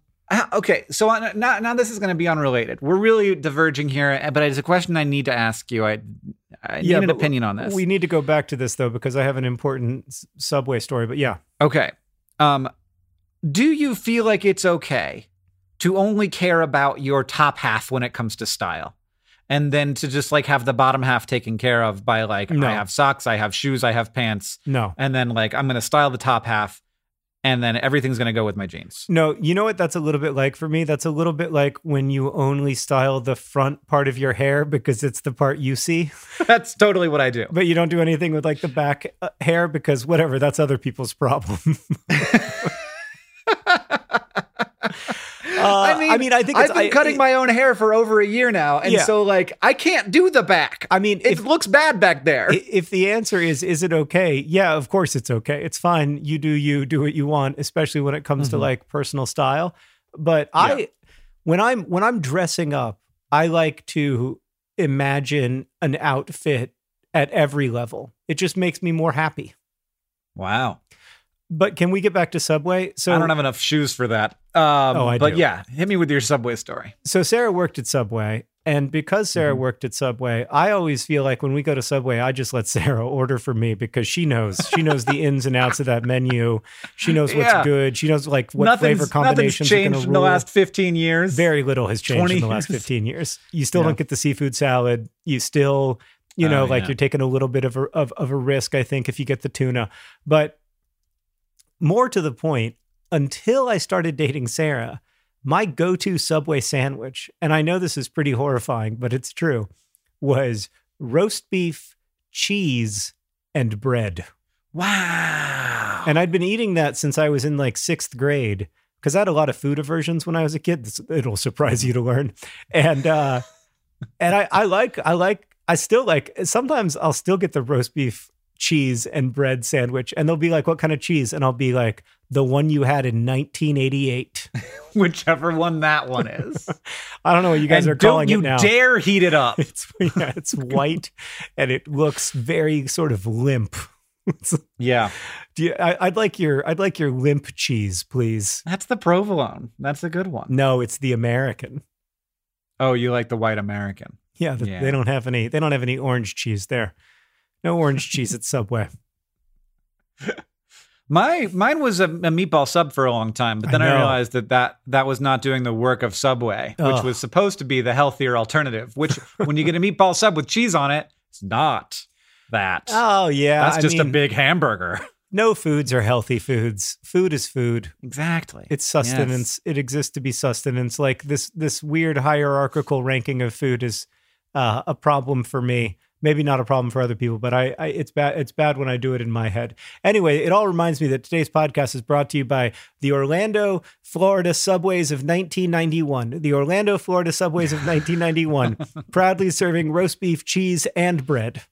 okay so uh, now now this is going to be unrelated we're really diverging here uh, but it's a question I need to ask you I I need an opinion on this We need to go back to this though because I have an important subway story, but yeah. okay um do you feel like it's okay to only care about your top half when it comes to style and then to just like have the bottom half taken care of by like No. I have socks I have shoes I have pants No. and then like I'm going to style the top half and then everything's going to go with my jeans No, you know what that's a little bit like for me? That's a little bit like when you only style the front part of your hair because it's the part you see. That's totally what I do. But you don't do anything with like the back uh, hair because whatever, that's other people's problem. I mean, I mean, I think I've been I- cutting it- my own hair for over a year now, and Yeah. so like I can't do the back. I mean, it if- looks bad back there. If the answer is is it okay yeah of course it's okay it's fine you do you do what you want especially when it comes to Mhm. like personal style but i when i'm when i'm dressing up i like to imagine an outfit at every level it just makes me more happy wow, but can we get back to subway so I don't have enough shoes for that. Um, Oh, I but do. yeah, hit me with your subway story. so Sarah worked at Subway, and because Sarah Mhm. worked at Subway, I always feel like when we go to Subway, I just let Sarah order for me because she knows she knows the ins and outs of that menu. She knows what's Yeah. good. She knows like what nothing's, flavor combinations nothing's changed in the last fifteen years. Very little has changed in the last 15 years. You still Yeah. don't get the seafood salad. You still, you know, Oh, like yeah. you're taking a little bit of a, of, of a risk, I think, if you get the tuna. But more to the point, until I started dating Sarah, my go to Subway sandwich, and I know this is pretty horrifying, but it's true, was roast beef, cheese, and bread. wow. And I'd been eating that since I was in like sixth grade because I had a lot of food aversions when I was a kid. It'll surprise you to learn. And uh, and I, I like I like I still like sometimes I'll still get the roast beef cheese and bread sandwich and they'll be like what kind of cheese and I'll be like the one you had in 1988 whichever one that one is. I don't know what you guys and are calling don't you it now dare heat it up. it's yeah, it's white and it looks very sort of limp yeah, do you, I, I'd like your I'd like your limp cheese please that's the provolone. That's a good one. No, it's the American. Oh, you like the white American? Yeah, the, Yeah. they don't have any. They don't have any orange cheese there. No orange cheese at Subway. My mine was a, a meatball sub for a long time, but then I, know. realized that, that that was not doing the work of Subway, which was supposed to be the healthier alternative. Which, when you get a meatball sub with cheese on it, it's not that. Oh yeah, That's I just a big hamburger. No foods are healthy foods. Food is food. Exactly. It's sustenance. It exists to be sustenance. Like this this weird hierarchical ranking of food is uh, a problem for me. Maybe not a problem for other people, but I, I it's bad. It's bad when I do it in my head. Anyway, it all reminds me that today's podcast is brought to you by the Orlando, Florida subways of 1991. The Orlando, Florida subways of 1991, proudly serving roast beef, cheese, and bread.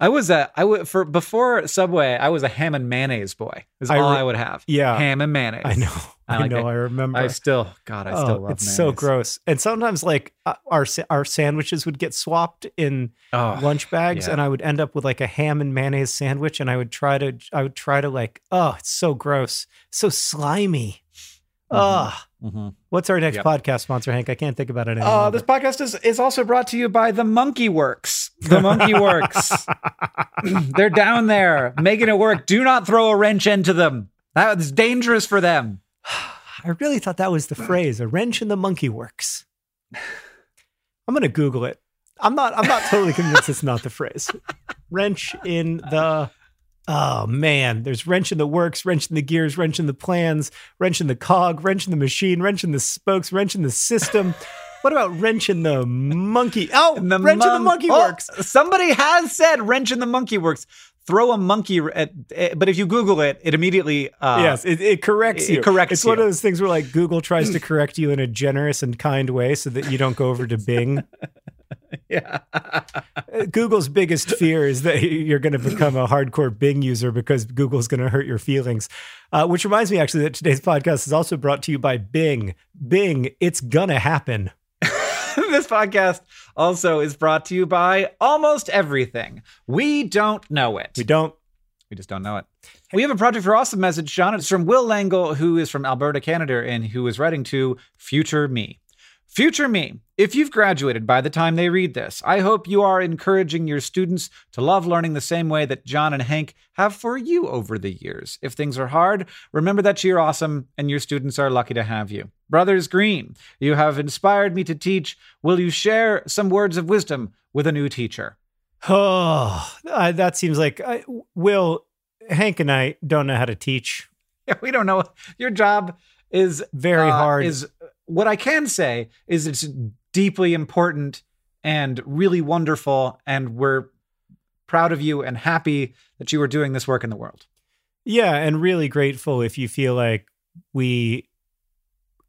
I was a I would for before Subway. I was a ham and mayonnaise boy. Is I all re- I would have. Yeah. ham and mayonnaise. I know. I I, know. it. I remember. I still, God, I still oh, love. it's so gross. And sometimes, like uh, our our sandwiches would get swapped in Oh, lunch bags, yeah. and I would end up with like a ham and mayonnaise sandwich, and I would try to I would try to like, oh, it's so gross, so slimy. Ugh. mhm. What's our next Yep. podcast sponsor, Hank? I can't think about it anymore. Uh, this podcast is, is also brought to you by the Monkey Works. The Monkey Works. They're down there making it work. Do not throw a wrench into them. That's dangerous for them. I really thought that was the phrase, a wrench in the monkey works. I'm gonna Google it. I'm not I'm not totally convinced it's not the phrase. Wrench in the Oh man, there's wrench in the works, wrench in the gears, wrench in the plans, wrench in the cog, wrench in the machine, wrench in the spokes, wrench in the system. What about wrench in the monkey? Oh, the wrench in the mon- monkey Oh, works. Somebody has said wrench in the Monkey Works. Throw a monkey at, eh, but if you Google it, it immediately uh, yes, it, it corrects it you. corrects it's one of those things where like Google tries to correct you in a generous and kind way so that you don't go over to Bing. Yeah. Uh, Google's biggest fear is that you're going to become a hardcore Bing user because Google's going to hurt your feelings. Uh, which reminds me, actually, that today's podcast is also brought to you by Bing. Bing, it's gonna happen. this podcast also is brought to you by almost everything. We don't know it. We don't. We just don't know it. We have a Project for Awesome message, John. It's from Will Langle, who is from Alberta, Canada, and who is writing to Future Me. Future Me, if you've graduated by the time they read this, I hope you are encouraging your students to love learning the same way that John and Hank have for you over the years. If things are hard, remember that you're awesome and your students are lucky to have you. Brothers Green, you have inspired me to teach. Will you share some words of wisdom with a new teacher? Oh, uh, that seems like I, Will, Hank, and I don't know how to teach. Yeah, we don't know. Your job is Very uh, hard. Is what I can say is it's deeply important and really wonderful, and we're proud of you and happy that you are doing this work in the world. Yeah, and really grateful if you feel like we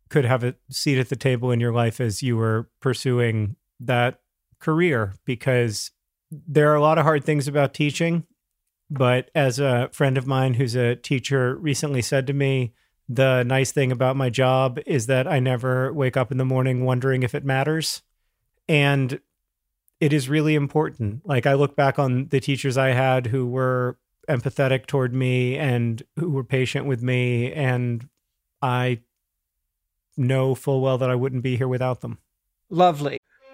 could have a seat at the table in your life as you were pursuing that career because there are a lot of hard things about teaching. But as a friend of mine who's a teacher recently said to me, the nice thing about my job is that I never wake up in the morning wondering if it matters. And it is really important. Like I look back on the teachers I had who were empathetic toward me and who were patient with me and I know full well that I wouldn't be here without them. Lovely.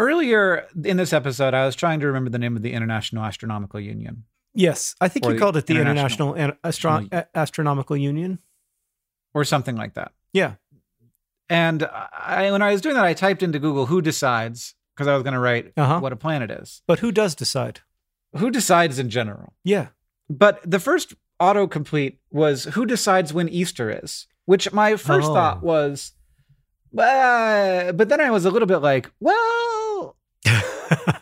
Earlier in this episode, I was trying to remember the name of the International Astronomical Union. Yes, I think Or you called it the International- International Astro- Astronomical Union. or something like that. Yeah. And I, when I was doing that, I typed into Google who decides because I was going to write Uh-huh. what a planet is. But who does decide? Who decides in general? Yeah. But the first autocomplete was who decides when Easter is, which my first Oh. thought was, uh, but then I was a little bit like, well,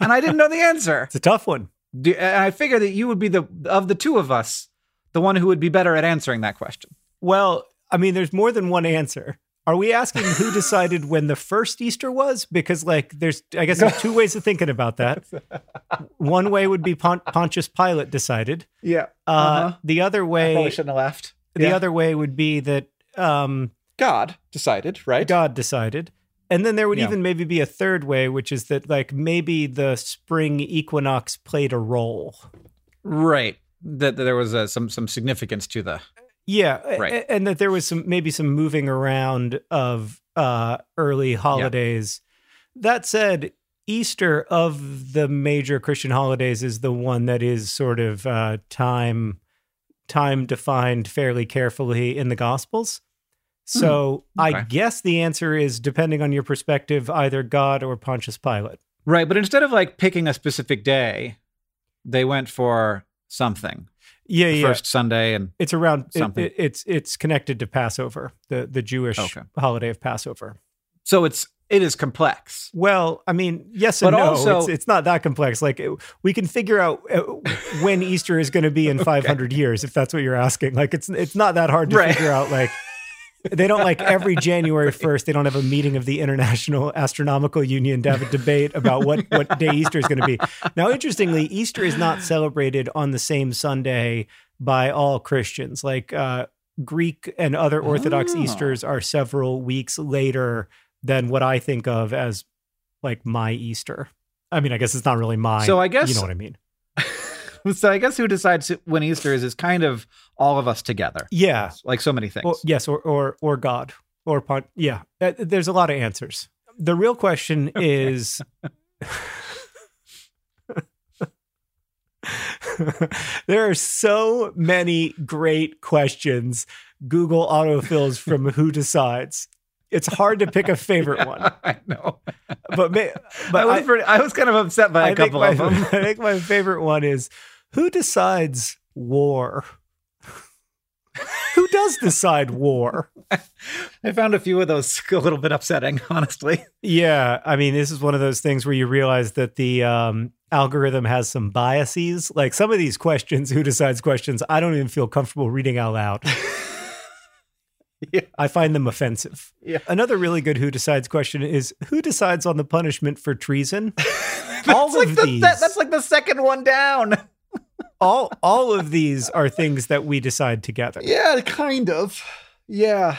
and I didn't know the answer. It's a tough one. Do, and I figured that you would be the of the two of us, the one who would be better at answering that question. Well, I mean, there's more than one answer. Are we asking who decided when the first Easter was? Because, like, there's, I guess, there's two ways of thinking about that. One way would be Pon- Pontius Pilate decided. Yeah. Uh, Uh-huh. The other Probably way, shouldn't have left. the Yeah. other way would be that um, God decided, right? God decided. And then there would Yeah. even maybe be a third way, which is that, like, maybe the spring equinox played a role. Right. That, that there was uh, some some significance to the. Yeah, Right. and that there was some maybe some moving around of uh, early holidays. That said, Easter of the major Christian holidays is the one that is sort of uh, time time defined fairly carefully in the Gospels. So I Hmm. okay. guess the answer is depending on your perspective, either God or Pontius Pilate. Right, but instead of like picking a specific day, they went for something. Yeah, yeah. First Sunday and It's around. Something. it- it's it's connected to Passover, the the Jewish Okay. holiday of Passover. so it's it is complex. Well, I mean, yes and But no. also- it's, it's not that complex. Like it- we can figure out uh, when Easter is going to be in 500 years, if that's what you're asking. Like it's it's not that hard to Right. figure out. Like they don't like every January 1st. They don't have a meeting of the International Astronomical Union to have a debate about what what day Easter is going to be. Now, interestingly, Easter is not celebrated on the same Sunday by all Christians. Like uh, Greek and other Orthodox Oh. Easters are several weeks later than what I think of as like my Easter. I mean, I guess it's not really mine. So I guess- you know what I mean. so I guess who decides when Easter is is kind of all of us together. Yeah. Like so many things. Or, yes, or or or God or pon- yeah. Uh, There's a lot of answers. The real question is. there are so many great questions Google autofills from who decides. It's hard to pick a favorite one, I know. but may, but I was I- pretty, I was kind of upset by a I think couple my, of them. I think my favorite one is who decides war? who does decide war? I found a few of those a little bit upsetting, honestly. Yeah, I mean, this is one of those things where you realize that the um, algorithm has some biases. Like some of these questions, who decides questions, I don't even feel comfortable reading out loud. Yeah. I find them offensive. Yeah. Another really good who decides question is who decides on the punishment for treason? all That's of the, these, that- that's like the second one down. All all of these are things that we decide together. Yeah, kind of. Yeah.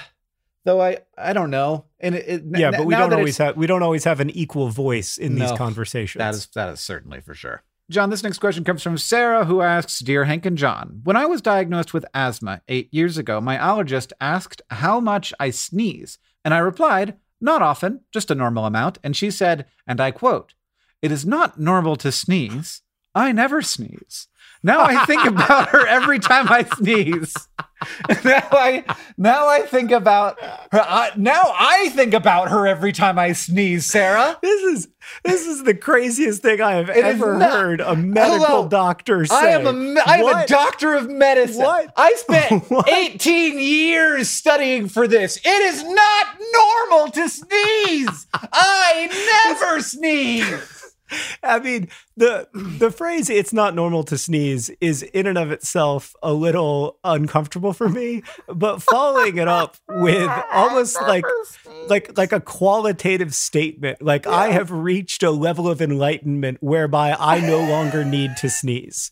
Though I I don't know. And it, it Yeah, n- but we don't always have we don't always have an equal voice in these conversations. That is that is certainly for sure. John, this next question comes from Sarah, who asks Dear Hank and John, when I was diagnosed with asthma eight years ago, my allergist asked how much I sneeze. And I replied, Not often, just a normal amount. And she said, and I quote, It is not normal to sneeze. I never sneeze. Now I think about her every time I sneeze. now I now I think about her. I, now I think about her every time I sneeze. Sarah. This is this is the craziest thing I have It ever not- heard a medical Hello. doctor say. I am a I am a doctor of medicine. What? I spent What? 18 years studying for this. It is not normal to sneeze. I never sneeze. I mean, the the phrase "it's not normal to sneeze" is in and of itself a little uncomfortable for me. But following it up with almost like like like a qualitative statement, like I have reached a level of enlightenment whereby I no longer need to sneeze.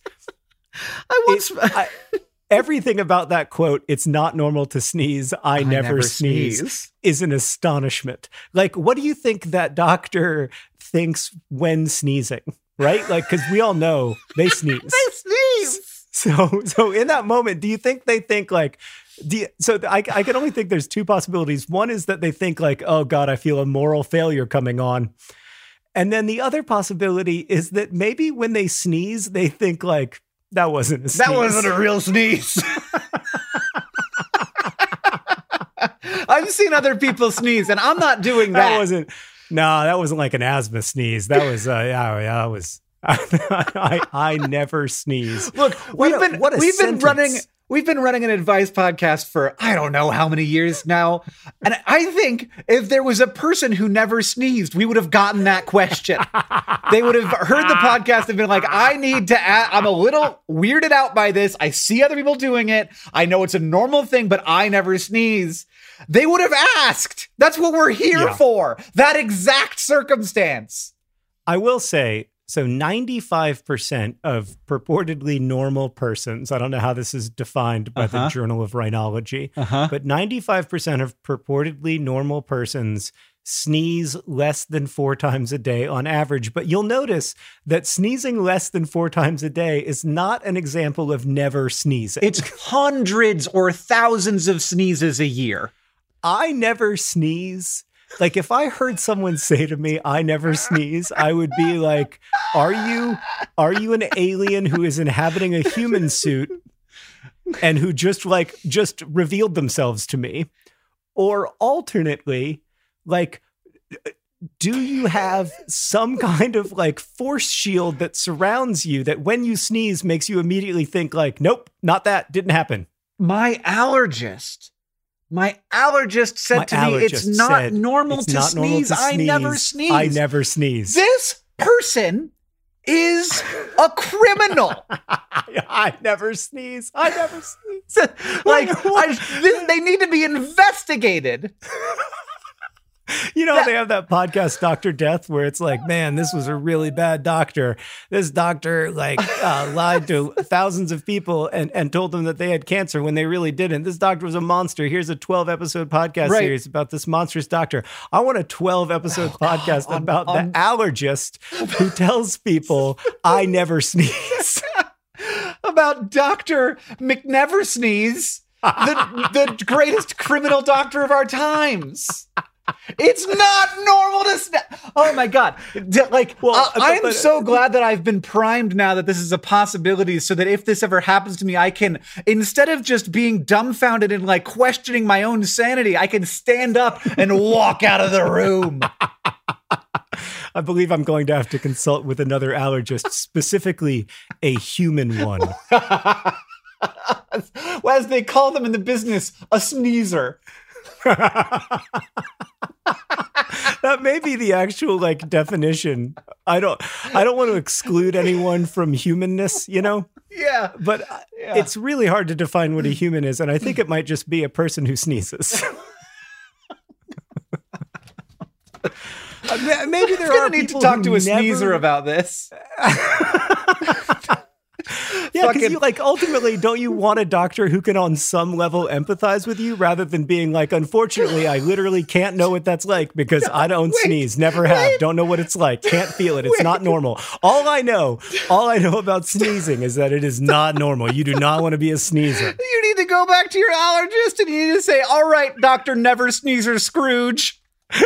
I once It- I- everything about that quote, "It's not normal to sneeze. I, never, sneeze," is an astonishment. Like, what do you think that doctor thinks when sneezing? Right? Like, because we all know they sneeze. They sneeze. So, so in that moment, do you think they think like, do you, so I, I can only think there's two possibilities. One is that they think like, oh God, I feel a moral failure coming on. And then the other possibility is that maybe when they sneeze, they think like, that wasn't a sneeze. That wasn't a real sneeze. I've seen other people sneeze, and I'm not doing that that. wasn't no that wasn't like an asthma sneeze that was uh yeah, yeah that was I, I never sneeze Look, What we've a- been what a we've been sentence. running we've been running an advice podcast for I don't know how many years now, and I think if there was a person who never sneezed, we would have gotten that question. they would have heard the podcast and been like, "I need to. Add, I'm a little weirded out by this. I see other people doing it. I know it's a normal thing, but I never sneeze." They would have asked. That's what we're here Yeah. for. That exact circumstance. I will say so 95% of purportedly normal persons I don't know how this is defined by the Uh-huh. Journal of Rhinology Uh-huh. but 95% of purportedly normal persons sneeze less than four times a day on average. But you'll notice that sneezing less than four times a day is not an example of never sneezing. It's hundreds or thousands of sneezes a year. I never sneeze. Like if I heard someone say to me, "I never sneeze," I would be like, "Are you are you an alien who is inhabiting a human suit and who just like just revealed themselves to me?" Or alternately, like do you have some kind of like force shield that surrounds you that when you sneeze makes you immediately think like, "Nope, not that. Didn't happen." My allergist, my allergist said My to me, "It's not said, normal, "It's to, not normal sneeze. to I never sneeze. sneeze. I never sneeze." This person is a criminal. I, I never sneeze. I never sneeze. like I, this, they need to be investigated. You know, they have that podcast, Doctor Death, where it's like, man, this was a really bad doctor. This doctor like uh, lied to thousands of people and, and told them that they had cancer when they really didn't. This doctor was a monster. Here's a 12 episode podcast Right. series about this monstrous doctor. I want a 12 episode podcast on- about on- the allergist who tells people I never sneeze. About Doctor McNever Sneeze, the the greatest criminal doctor of our times. It's not normal to sne- Oh my god! Like, Well, uh, I am so glad that I've been primed now that this is a possibility, so that if this ever happens to me, I can instead of just being dumbfounded and like questioning my own sanity, I can stand up and walk out of the room. I believe I'm going to have to consult with another allergist, specifically a human one. Well, as they call them in the business, a sneezer. That may be the actual like definition. I don't I don't want to exclude anyone from humanness, you know? Yeah. But uh, it's really hard to define what a human is, and I think it might just be a person who sneezes. Uh, Maybe there We're are need to people talk who to a never- sneezer about this. Yeah, because you like ultimately don't you want a doctor who can on some level empathize with you rather than being like, unfortunately, I literally can't know what that's like because I don't wait, sneeze, never have, don't know what it's like, can't feel it, it's not normal. All I know, all I know about sneezing is that it is not normal. You do not want to be a sneezer. You need to go back to your allergist and you need to say, "All right, Doctor Never Sneezer Scrooge," and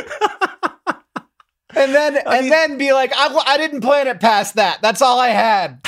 then and then be like, I, "I didn't plan it past that. That's all I had."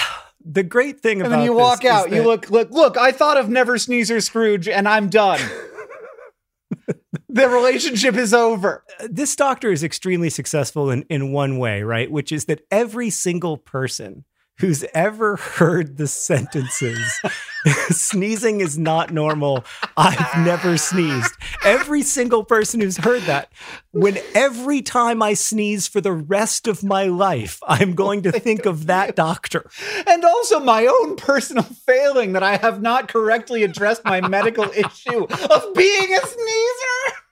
The great thing about And about then you walk out. You look, look, look. I thought of Never Sneezer Scrooge, and I'm done. the relationship is over. this doctor is extremely successful in, in one way, right? Which is that every single person who's ever heard the sentences sneezing is not normal. I've never sneezed. Every single person who's heard that, when every time I sneeze for the rest of my life, I'm oh going to think of that doctor. And also my own personal failing that I have not correctly addressed my medical issue of being a sneezer.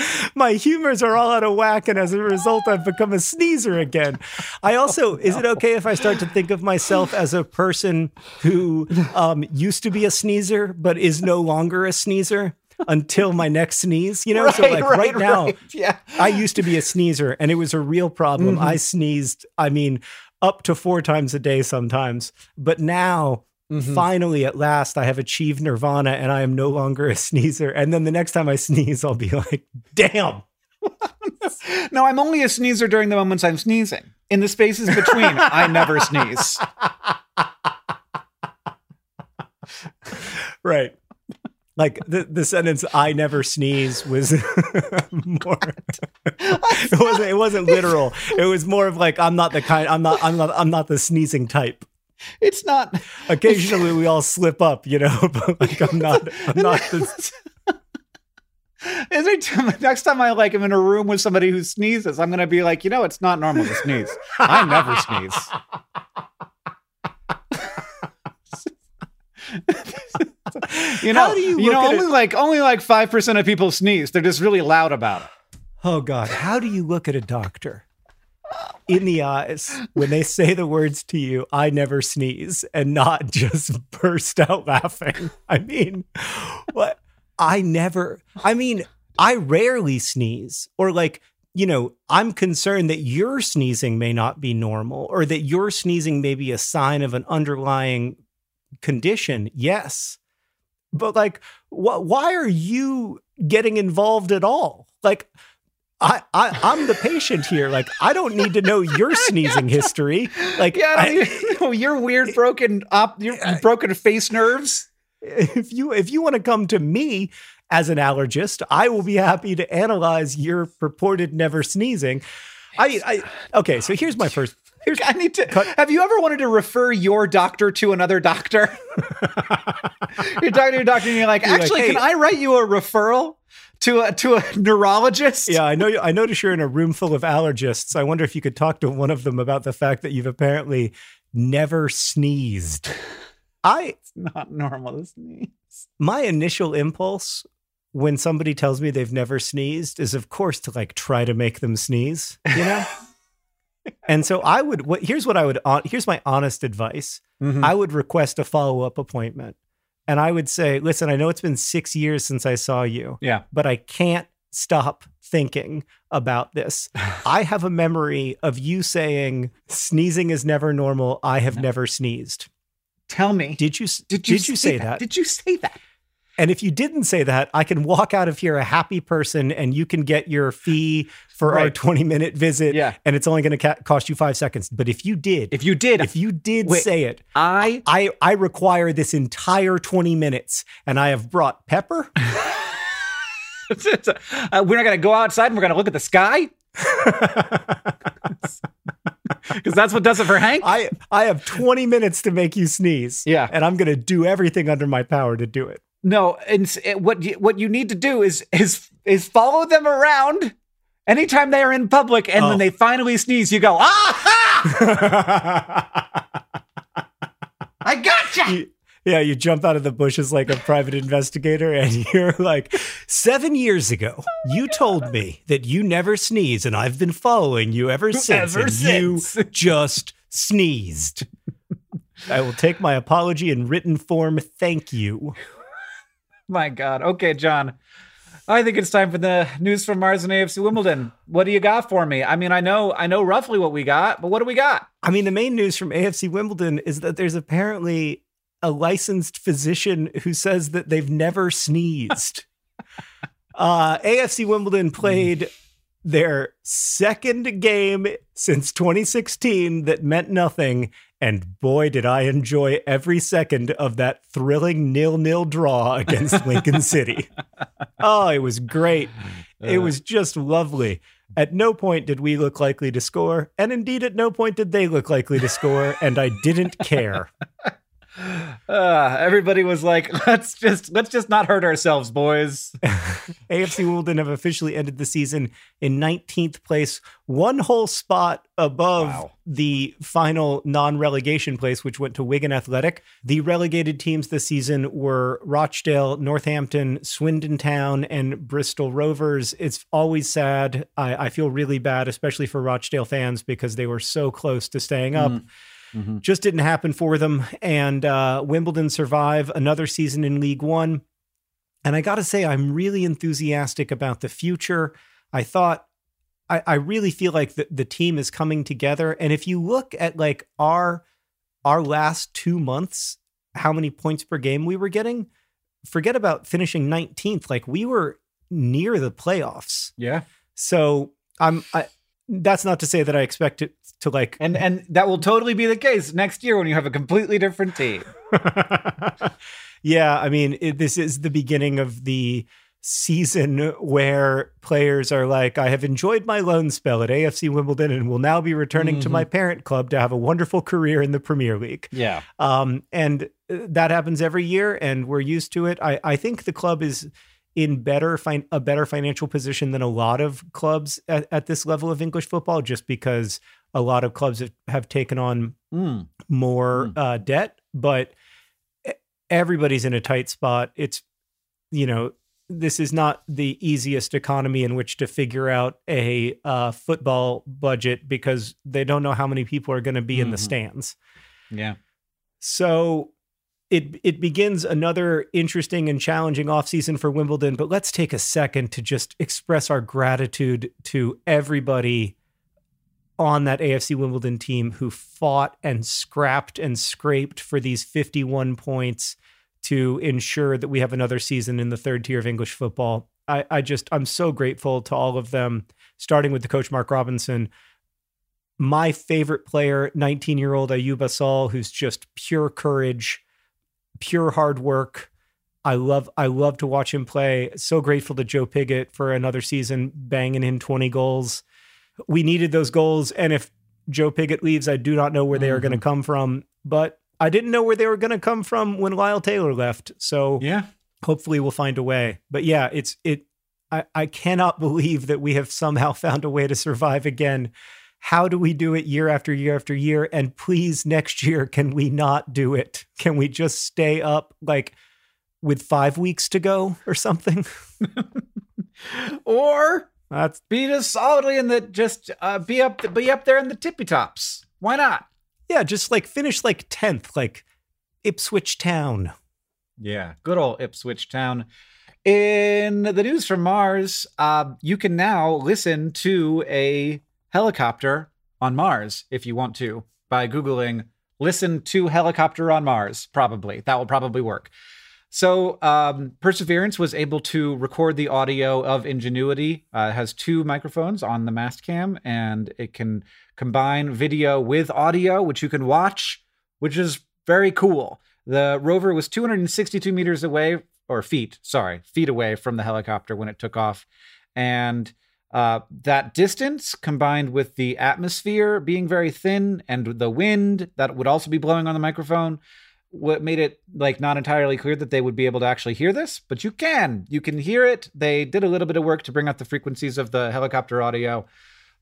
my humors are all out of whack, and as a result, I've become a sneezer again. I also, is it okay if I start to think of myself as a person who um, used to be a sneezer but is no longer a sneezer until my next sneeze? You know, so like right, now, right. yeah. I used to be a sneezer, and it was a real problem. I sneezed, I mean, up to four times a day sometimes, but now. Mm-hmm. Finally, at last, I have achieved nirvana and I am no longer a sneezer. And then the next time I sneeze, I'll be like, damn, No, I'm only a sneezer during the moments I'm sneezing. In the spaces between, I never sneeze. Right. Like the, the sentence "I never sneeze" was more. it wasn't. It wasn't literal. It was more of like I'm not the kind. I'm not. I'm not. I'm not the sneezing type. It's not. Occasionally, we all slip up, you know. But like I'm not. I'm not. The, Every time, next time I like am in a room with somebody who sneezes, I'm gonna be like, you know, it's not normal to sneeze. I never sneeze. you know, How do you you know, only it- like only like five percent of people sneeze. They're just really loud about it. oh God! How do you look at a doctor in the eyes when they say the words to you? I never sneeze, and not just burst out laughing. I mean, what? I never. I mean, I rarely sneeze, or like. You know, I'm concerned that your sneezing may not be normal or that your sneezing may be a sign of an underlying condition. Yes. But like, wh- why are you getting involved at all? Like, I, I I'm the patient here. Like, I don't need to know your sneezing history. Like, Yeah, I know your weird broken op, your broken face nerves. if you if you want to come to me as an allergist, I will be happy to analyze your purported never sneezing. I, I okay. So here's my first. Here's I need to. Have you ever wanted to refer your doctor to another doctor? you're talking to your doctor, and you're like, You're like, actually, "Hey." can I write you a referral to a to a neurologist? Yeah, I know. I notice you're in a room full of allergists. I wonder if you could talk to one of them about the fact that you've apparently never sneezed. I not normal to sneeze. my initial impulse when somebody tells me they've never sneezed is of course to like try to make them sneeze, you know? and so I would what here's what I would here's my honest advice. Mm-hmm. I would request a follow-up appointment. And I would say, "Listen, I know it's been 6 years since I saw you, Yeah. but I can't stop thinking about this. I have a memory of you saying sneezing is never normal. I have never sneezed. Tell me. Did you Did you, did you say that? Did you say that? And if you didn't say that, I can walk out of here a happy person and you can get your fee for our 20 minute visit. Yeah. And it's only going to ca- cost you five seconds. But if you did, If you did, if you did Wait. say it, I I, I require this entire 20 minutes. And I have brought pepper. uh, we're not going to go outside and we're going to look at the sky because that's what does it for Hank. I, I have 20 minutes to make you sneeze. Yeah. And I'm going to do everything under my power to do it. No, and it- what you, what you need to do is is is follow them around Anytime they are in public and Oh. when they finally sneeze, you go, ah! I gotcha! You- yeah, you jump out of the bushes like a private investigator, and you're like, Seven years ago, you told me that you never sneeze, and I've been following you ever since. Ever and since." You just sneezed. I will take my apology in written form. Thank you. My God. Okay, John. I think it's time for the news from Mars and AFC Wimbledon. What do you got for me? I mean, I know, I know roughly what we got, but what do we got? I mean, the main news from AFC Wimbledon is that there's apparently a licensed physician who says that they've never sneezed. uh, AFC Wimbledon played their second game since 2016 that meant nothing. And boy, did I enjoy every second of that thrilling nil nil draw against Lincoln City. Oh, it was great. It uh. was just lovely. At no point did we look likely to score, and indeed at no point did they look likely to score, and I didn't care. Uh, everybody was like, let's just let's just not hurt ourselves, boys. AFC Wimbledon have officially ended the season in 19th place, one whole spot above Wow. the final non relegation place, which went to Wigan Athletic. The relegated teams this season were Rochdale, Northampton, Swindon Town, and Bristol Rovers. It's always sad. I, I feel really bad, especially for Rochdale fans, because they were so close to staying up. Just didn't happen for them. And uh, Wimbledon survive another season in League One. And I got to say, I'm really enthusiastic about the future. I thought, I, I really feel like the, the team is coming together. And if you look at like our our last two months, how many points per game we were getting, forget about finishing 19th. Like we were near the playoffs. Yeah. So I'm I that's not to say that I expect it to like And and that will totally be the case next year when you have a completely different team. yeah, I mean, it, this is the beginning of the season where players are like, I have enjoyed my loan spell at AFC Wimbledon and will now be returning to my parent club to have a wonderful career in the Premier League. Yeah. Um, and uh, that happens every year, and we're used to it. I, I think the club is in better a better financial position than a lot of clubs at, at this level of English football, just because a lot of clubs have, have taken on Mm. more uh, debt, but everybody's in a tight spot. It's, you know, this is not the easiest economy in which to figure out a uh, football budget because they don't know how many people are going to be in the Mhm. stands. Yeah. So it it begins another interesting and challenging offseason for Wimbledon, but let's take a second to just express our gratitude to everybody on that AFC Wimbledon team who fought and scrapped and scraped for these 51 points to ensure that we have another season in the third tier of English football. I, I just I'm so grateful to all of them, starting with the coach Mark Robinson, my favorite player, 19 year old Ayoub Assal, who's just pure courage, pure hard work. I love I love to watch him play. So grateful to Joe Pigott for another season banging in 20 goals. We needed those goals, and if Joe Pigott leaves, I do not know where they are going to mm-hmm. come from. But I didn't know where they were going to come from when Lyle Taylor left. So Yeah. hopefully we'll find a way. But yeah, it's it I, I cannot believe that we have somehow found a way to survive again. How do we do it year after year after year? And please, next year, can we not do it? Can we just stay up like with five weeks to go or something? Or That's be just solidly in the just uh, be up be up there in the tippy tops. Why not? yeah, just like finish like 10th, like Ipswich Town. Yeah, good old Ipswich Town. In the news from Mars, uh, you can now listen to a helicopter on Mars if you want to by Googling listen to helicopter on Mars. Probably. That will probably work. So, um, Perseverance was able to record the audio of Ingenuity. Uh, it has two microphones on the mast cam, and it can combine video with audio, which you can watch, which is very cool. The rover was 262 meters away, or feet, sorry, feet away from the helicopter when it took off. And uh, that distance combined with the atmosphere being very thin and the wind that would also be blowing on the microphone what made it like not entirely clear that they would be able to actually hear this, but you can. You can hear it. They did a little bit of work to bring up the frequencies of the helicopter audio,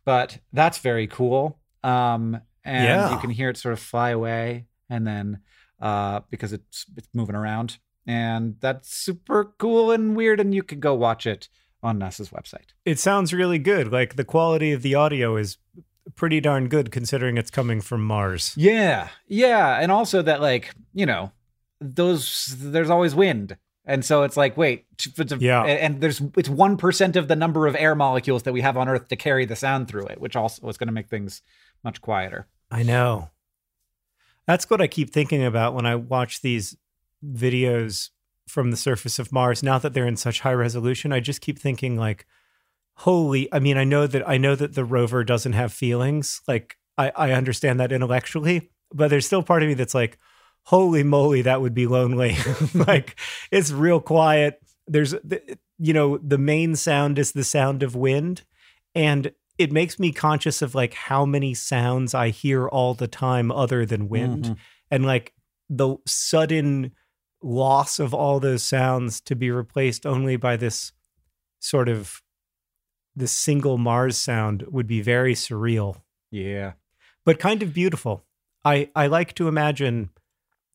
but that's very cool. Um, and Yeah. you can hear it sort of fly away, and then uh, because it's it's moving around, and that's super cool and weird. And you can go watch it on NASA's website. It sounds really good. Like the quality of the audio is pretty darn good considering it's coming from Mars. Yeah, yeah, and also that like you know those there's always wind, and so it's like wait, it's a- Yeah. and there's it's one percent of the number of air molecules that we have on Earth to carry the sound through it, which also is going to make things much quieter. I know. That's what I keep thinking about when I watch these videos from the surface of Mars. Now that they're in such high resolution, I just keep thinking like, holy, I mean, I know that I know that the rover doesn't have feelings. Like I, I understand that intellectually, but there's still part of me that's like, holy moly, that would be lonely. like it's real quiet. There's you know, the main sound is the sound of wind. And it makes me conscious of like how many sounds I hear all the time other than wind Mhm. and like the sudden loss of all those sounds to be replaced only by this sort of this single Mars sound would be very surreal, Yeah, but kind of beautiful. I I like to imagine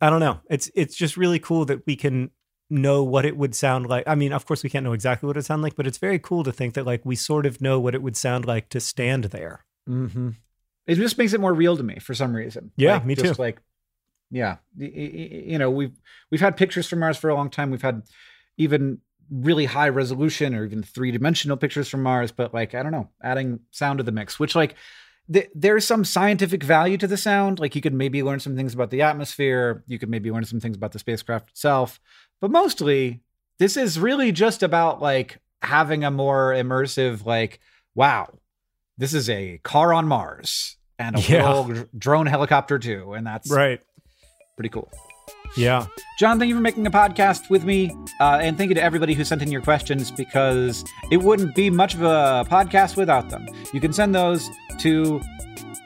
I don't know. It's it's just really cool that we can know what it would sound like. I mean, of course we can't know exactly what it sounds like, but it's very cool to think that like we sort of know what it would sound like to stand there. mm-hmm. it just makes it more real to me for some reason. Yeah, Like, me just too. Like, yeah, you know, we've we've had pictures from Mars for a long time. We've had even really high resolution or even three dimensional pictures from Mars, but like I don't know, adding sound to the mix, which like th- there's some scientific value to the sound. Like you could maybe learn some things about the atmosphere. You could maybe learn some things about the spacecraft itself. But mostly, this is really just about like having a more immersive, like, wow, this is a car on Mars and a Yeah. little drone helicopter too, and that's Right. Pretty cool. Yeah. John, thank you for making a podcast with me. Uh, and thank you to everybody who sent in your questions because it wouldn't be much of a podcast without them. You can send those to,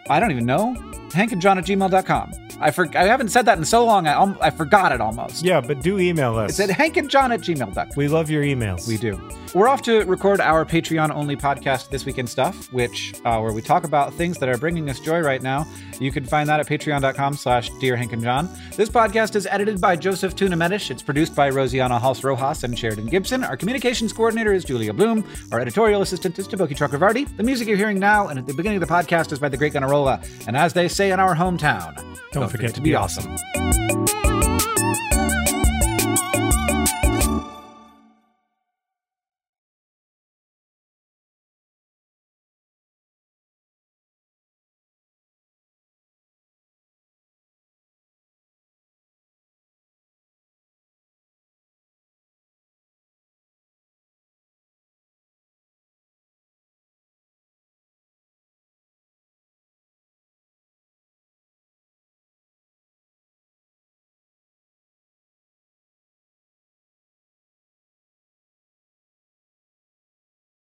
I don't even know, hankandjohn at gmail.com. I, for, I haven't said that in so long, I, I forgot it almost. Yeah, but do email us. It's at hankandjohn at gmail.com. we love your emails. We do. We're off to record our Patreon only podcast, This Week in Stuff, which uh, where we talk about things that are bringing us joy right now. You can find that at patreon.com slash Dear Hank and John. This podcast is edited by Joseph Tuna-Medina. It's produced by Rosianna Halse Rojas and Sheridan Gibson. Our communications coordinator is Julia Bloom. Our editorial assistant is Deboki Chakravarti. The music you're hearing now and at the beginning of the podcast is by the Great Gunnarolla. And as they say in our hometown, Don't forget to be awesome.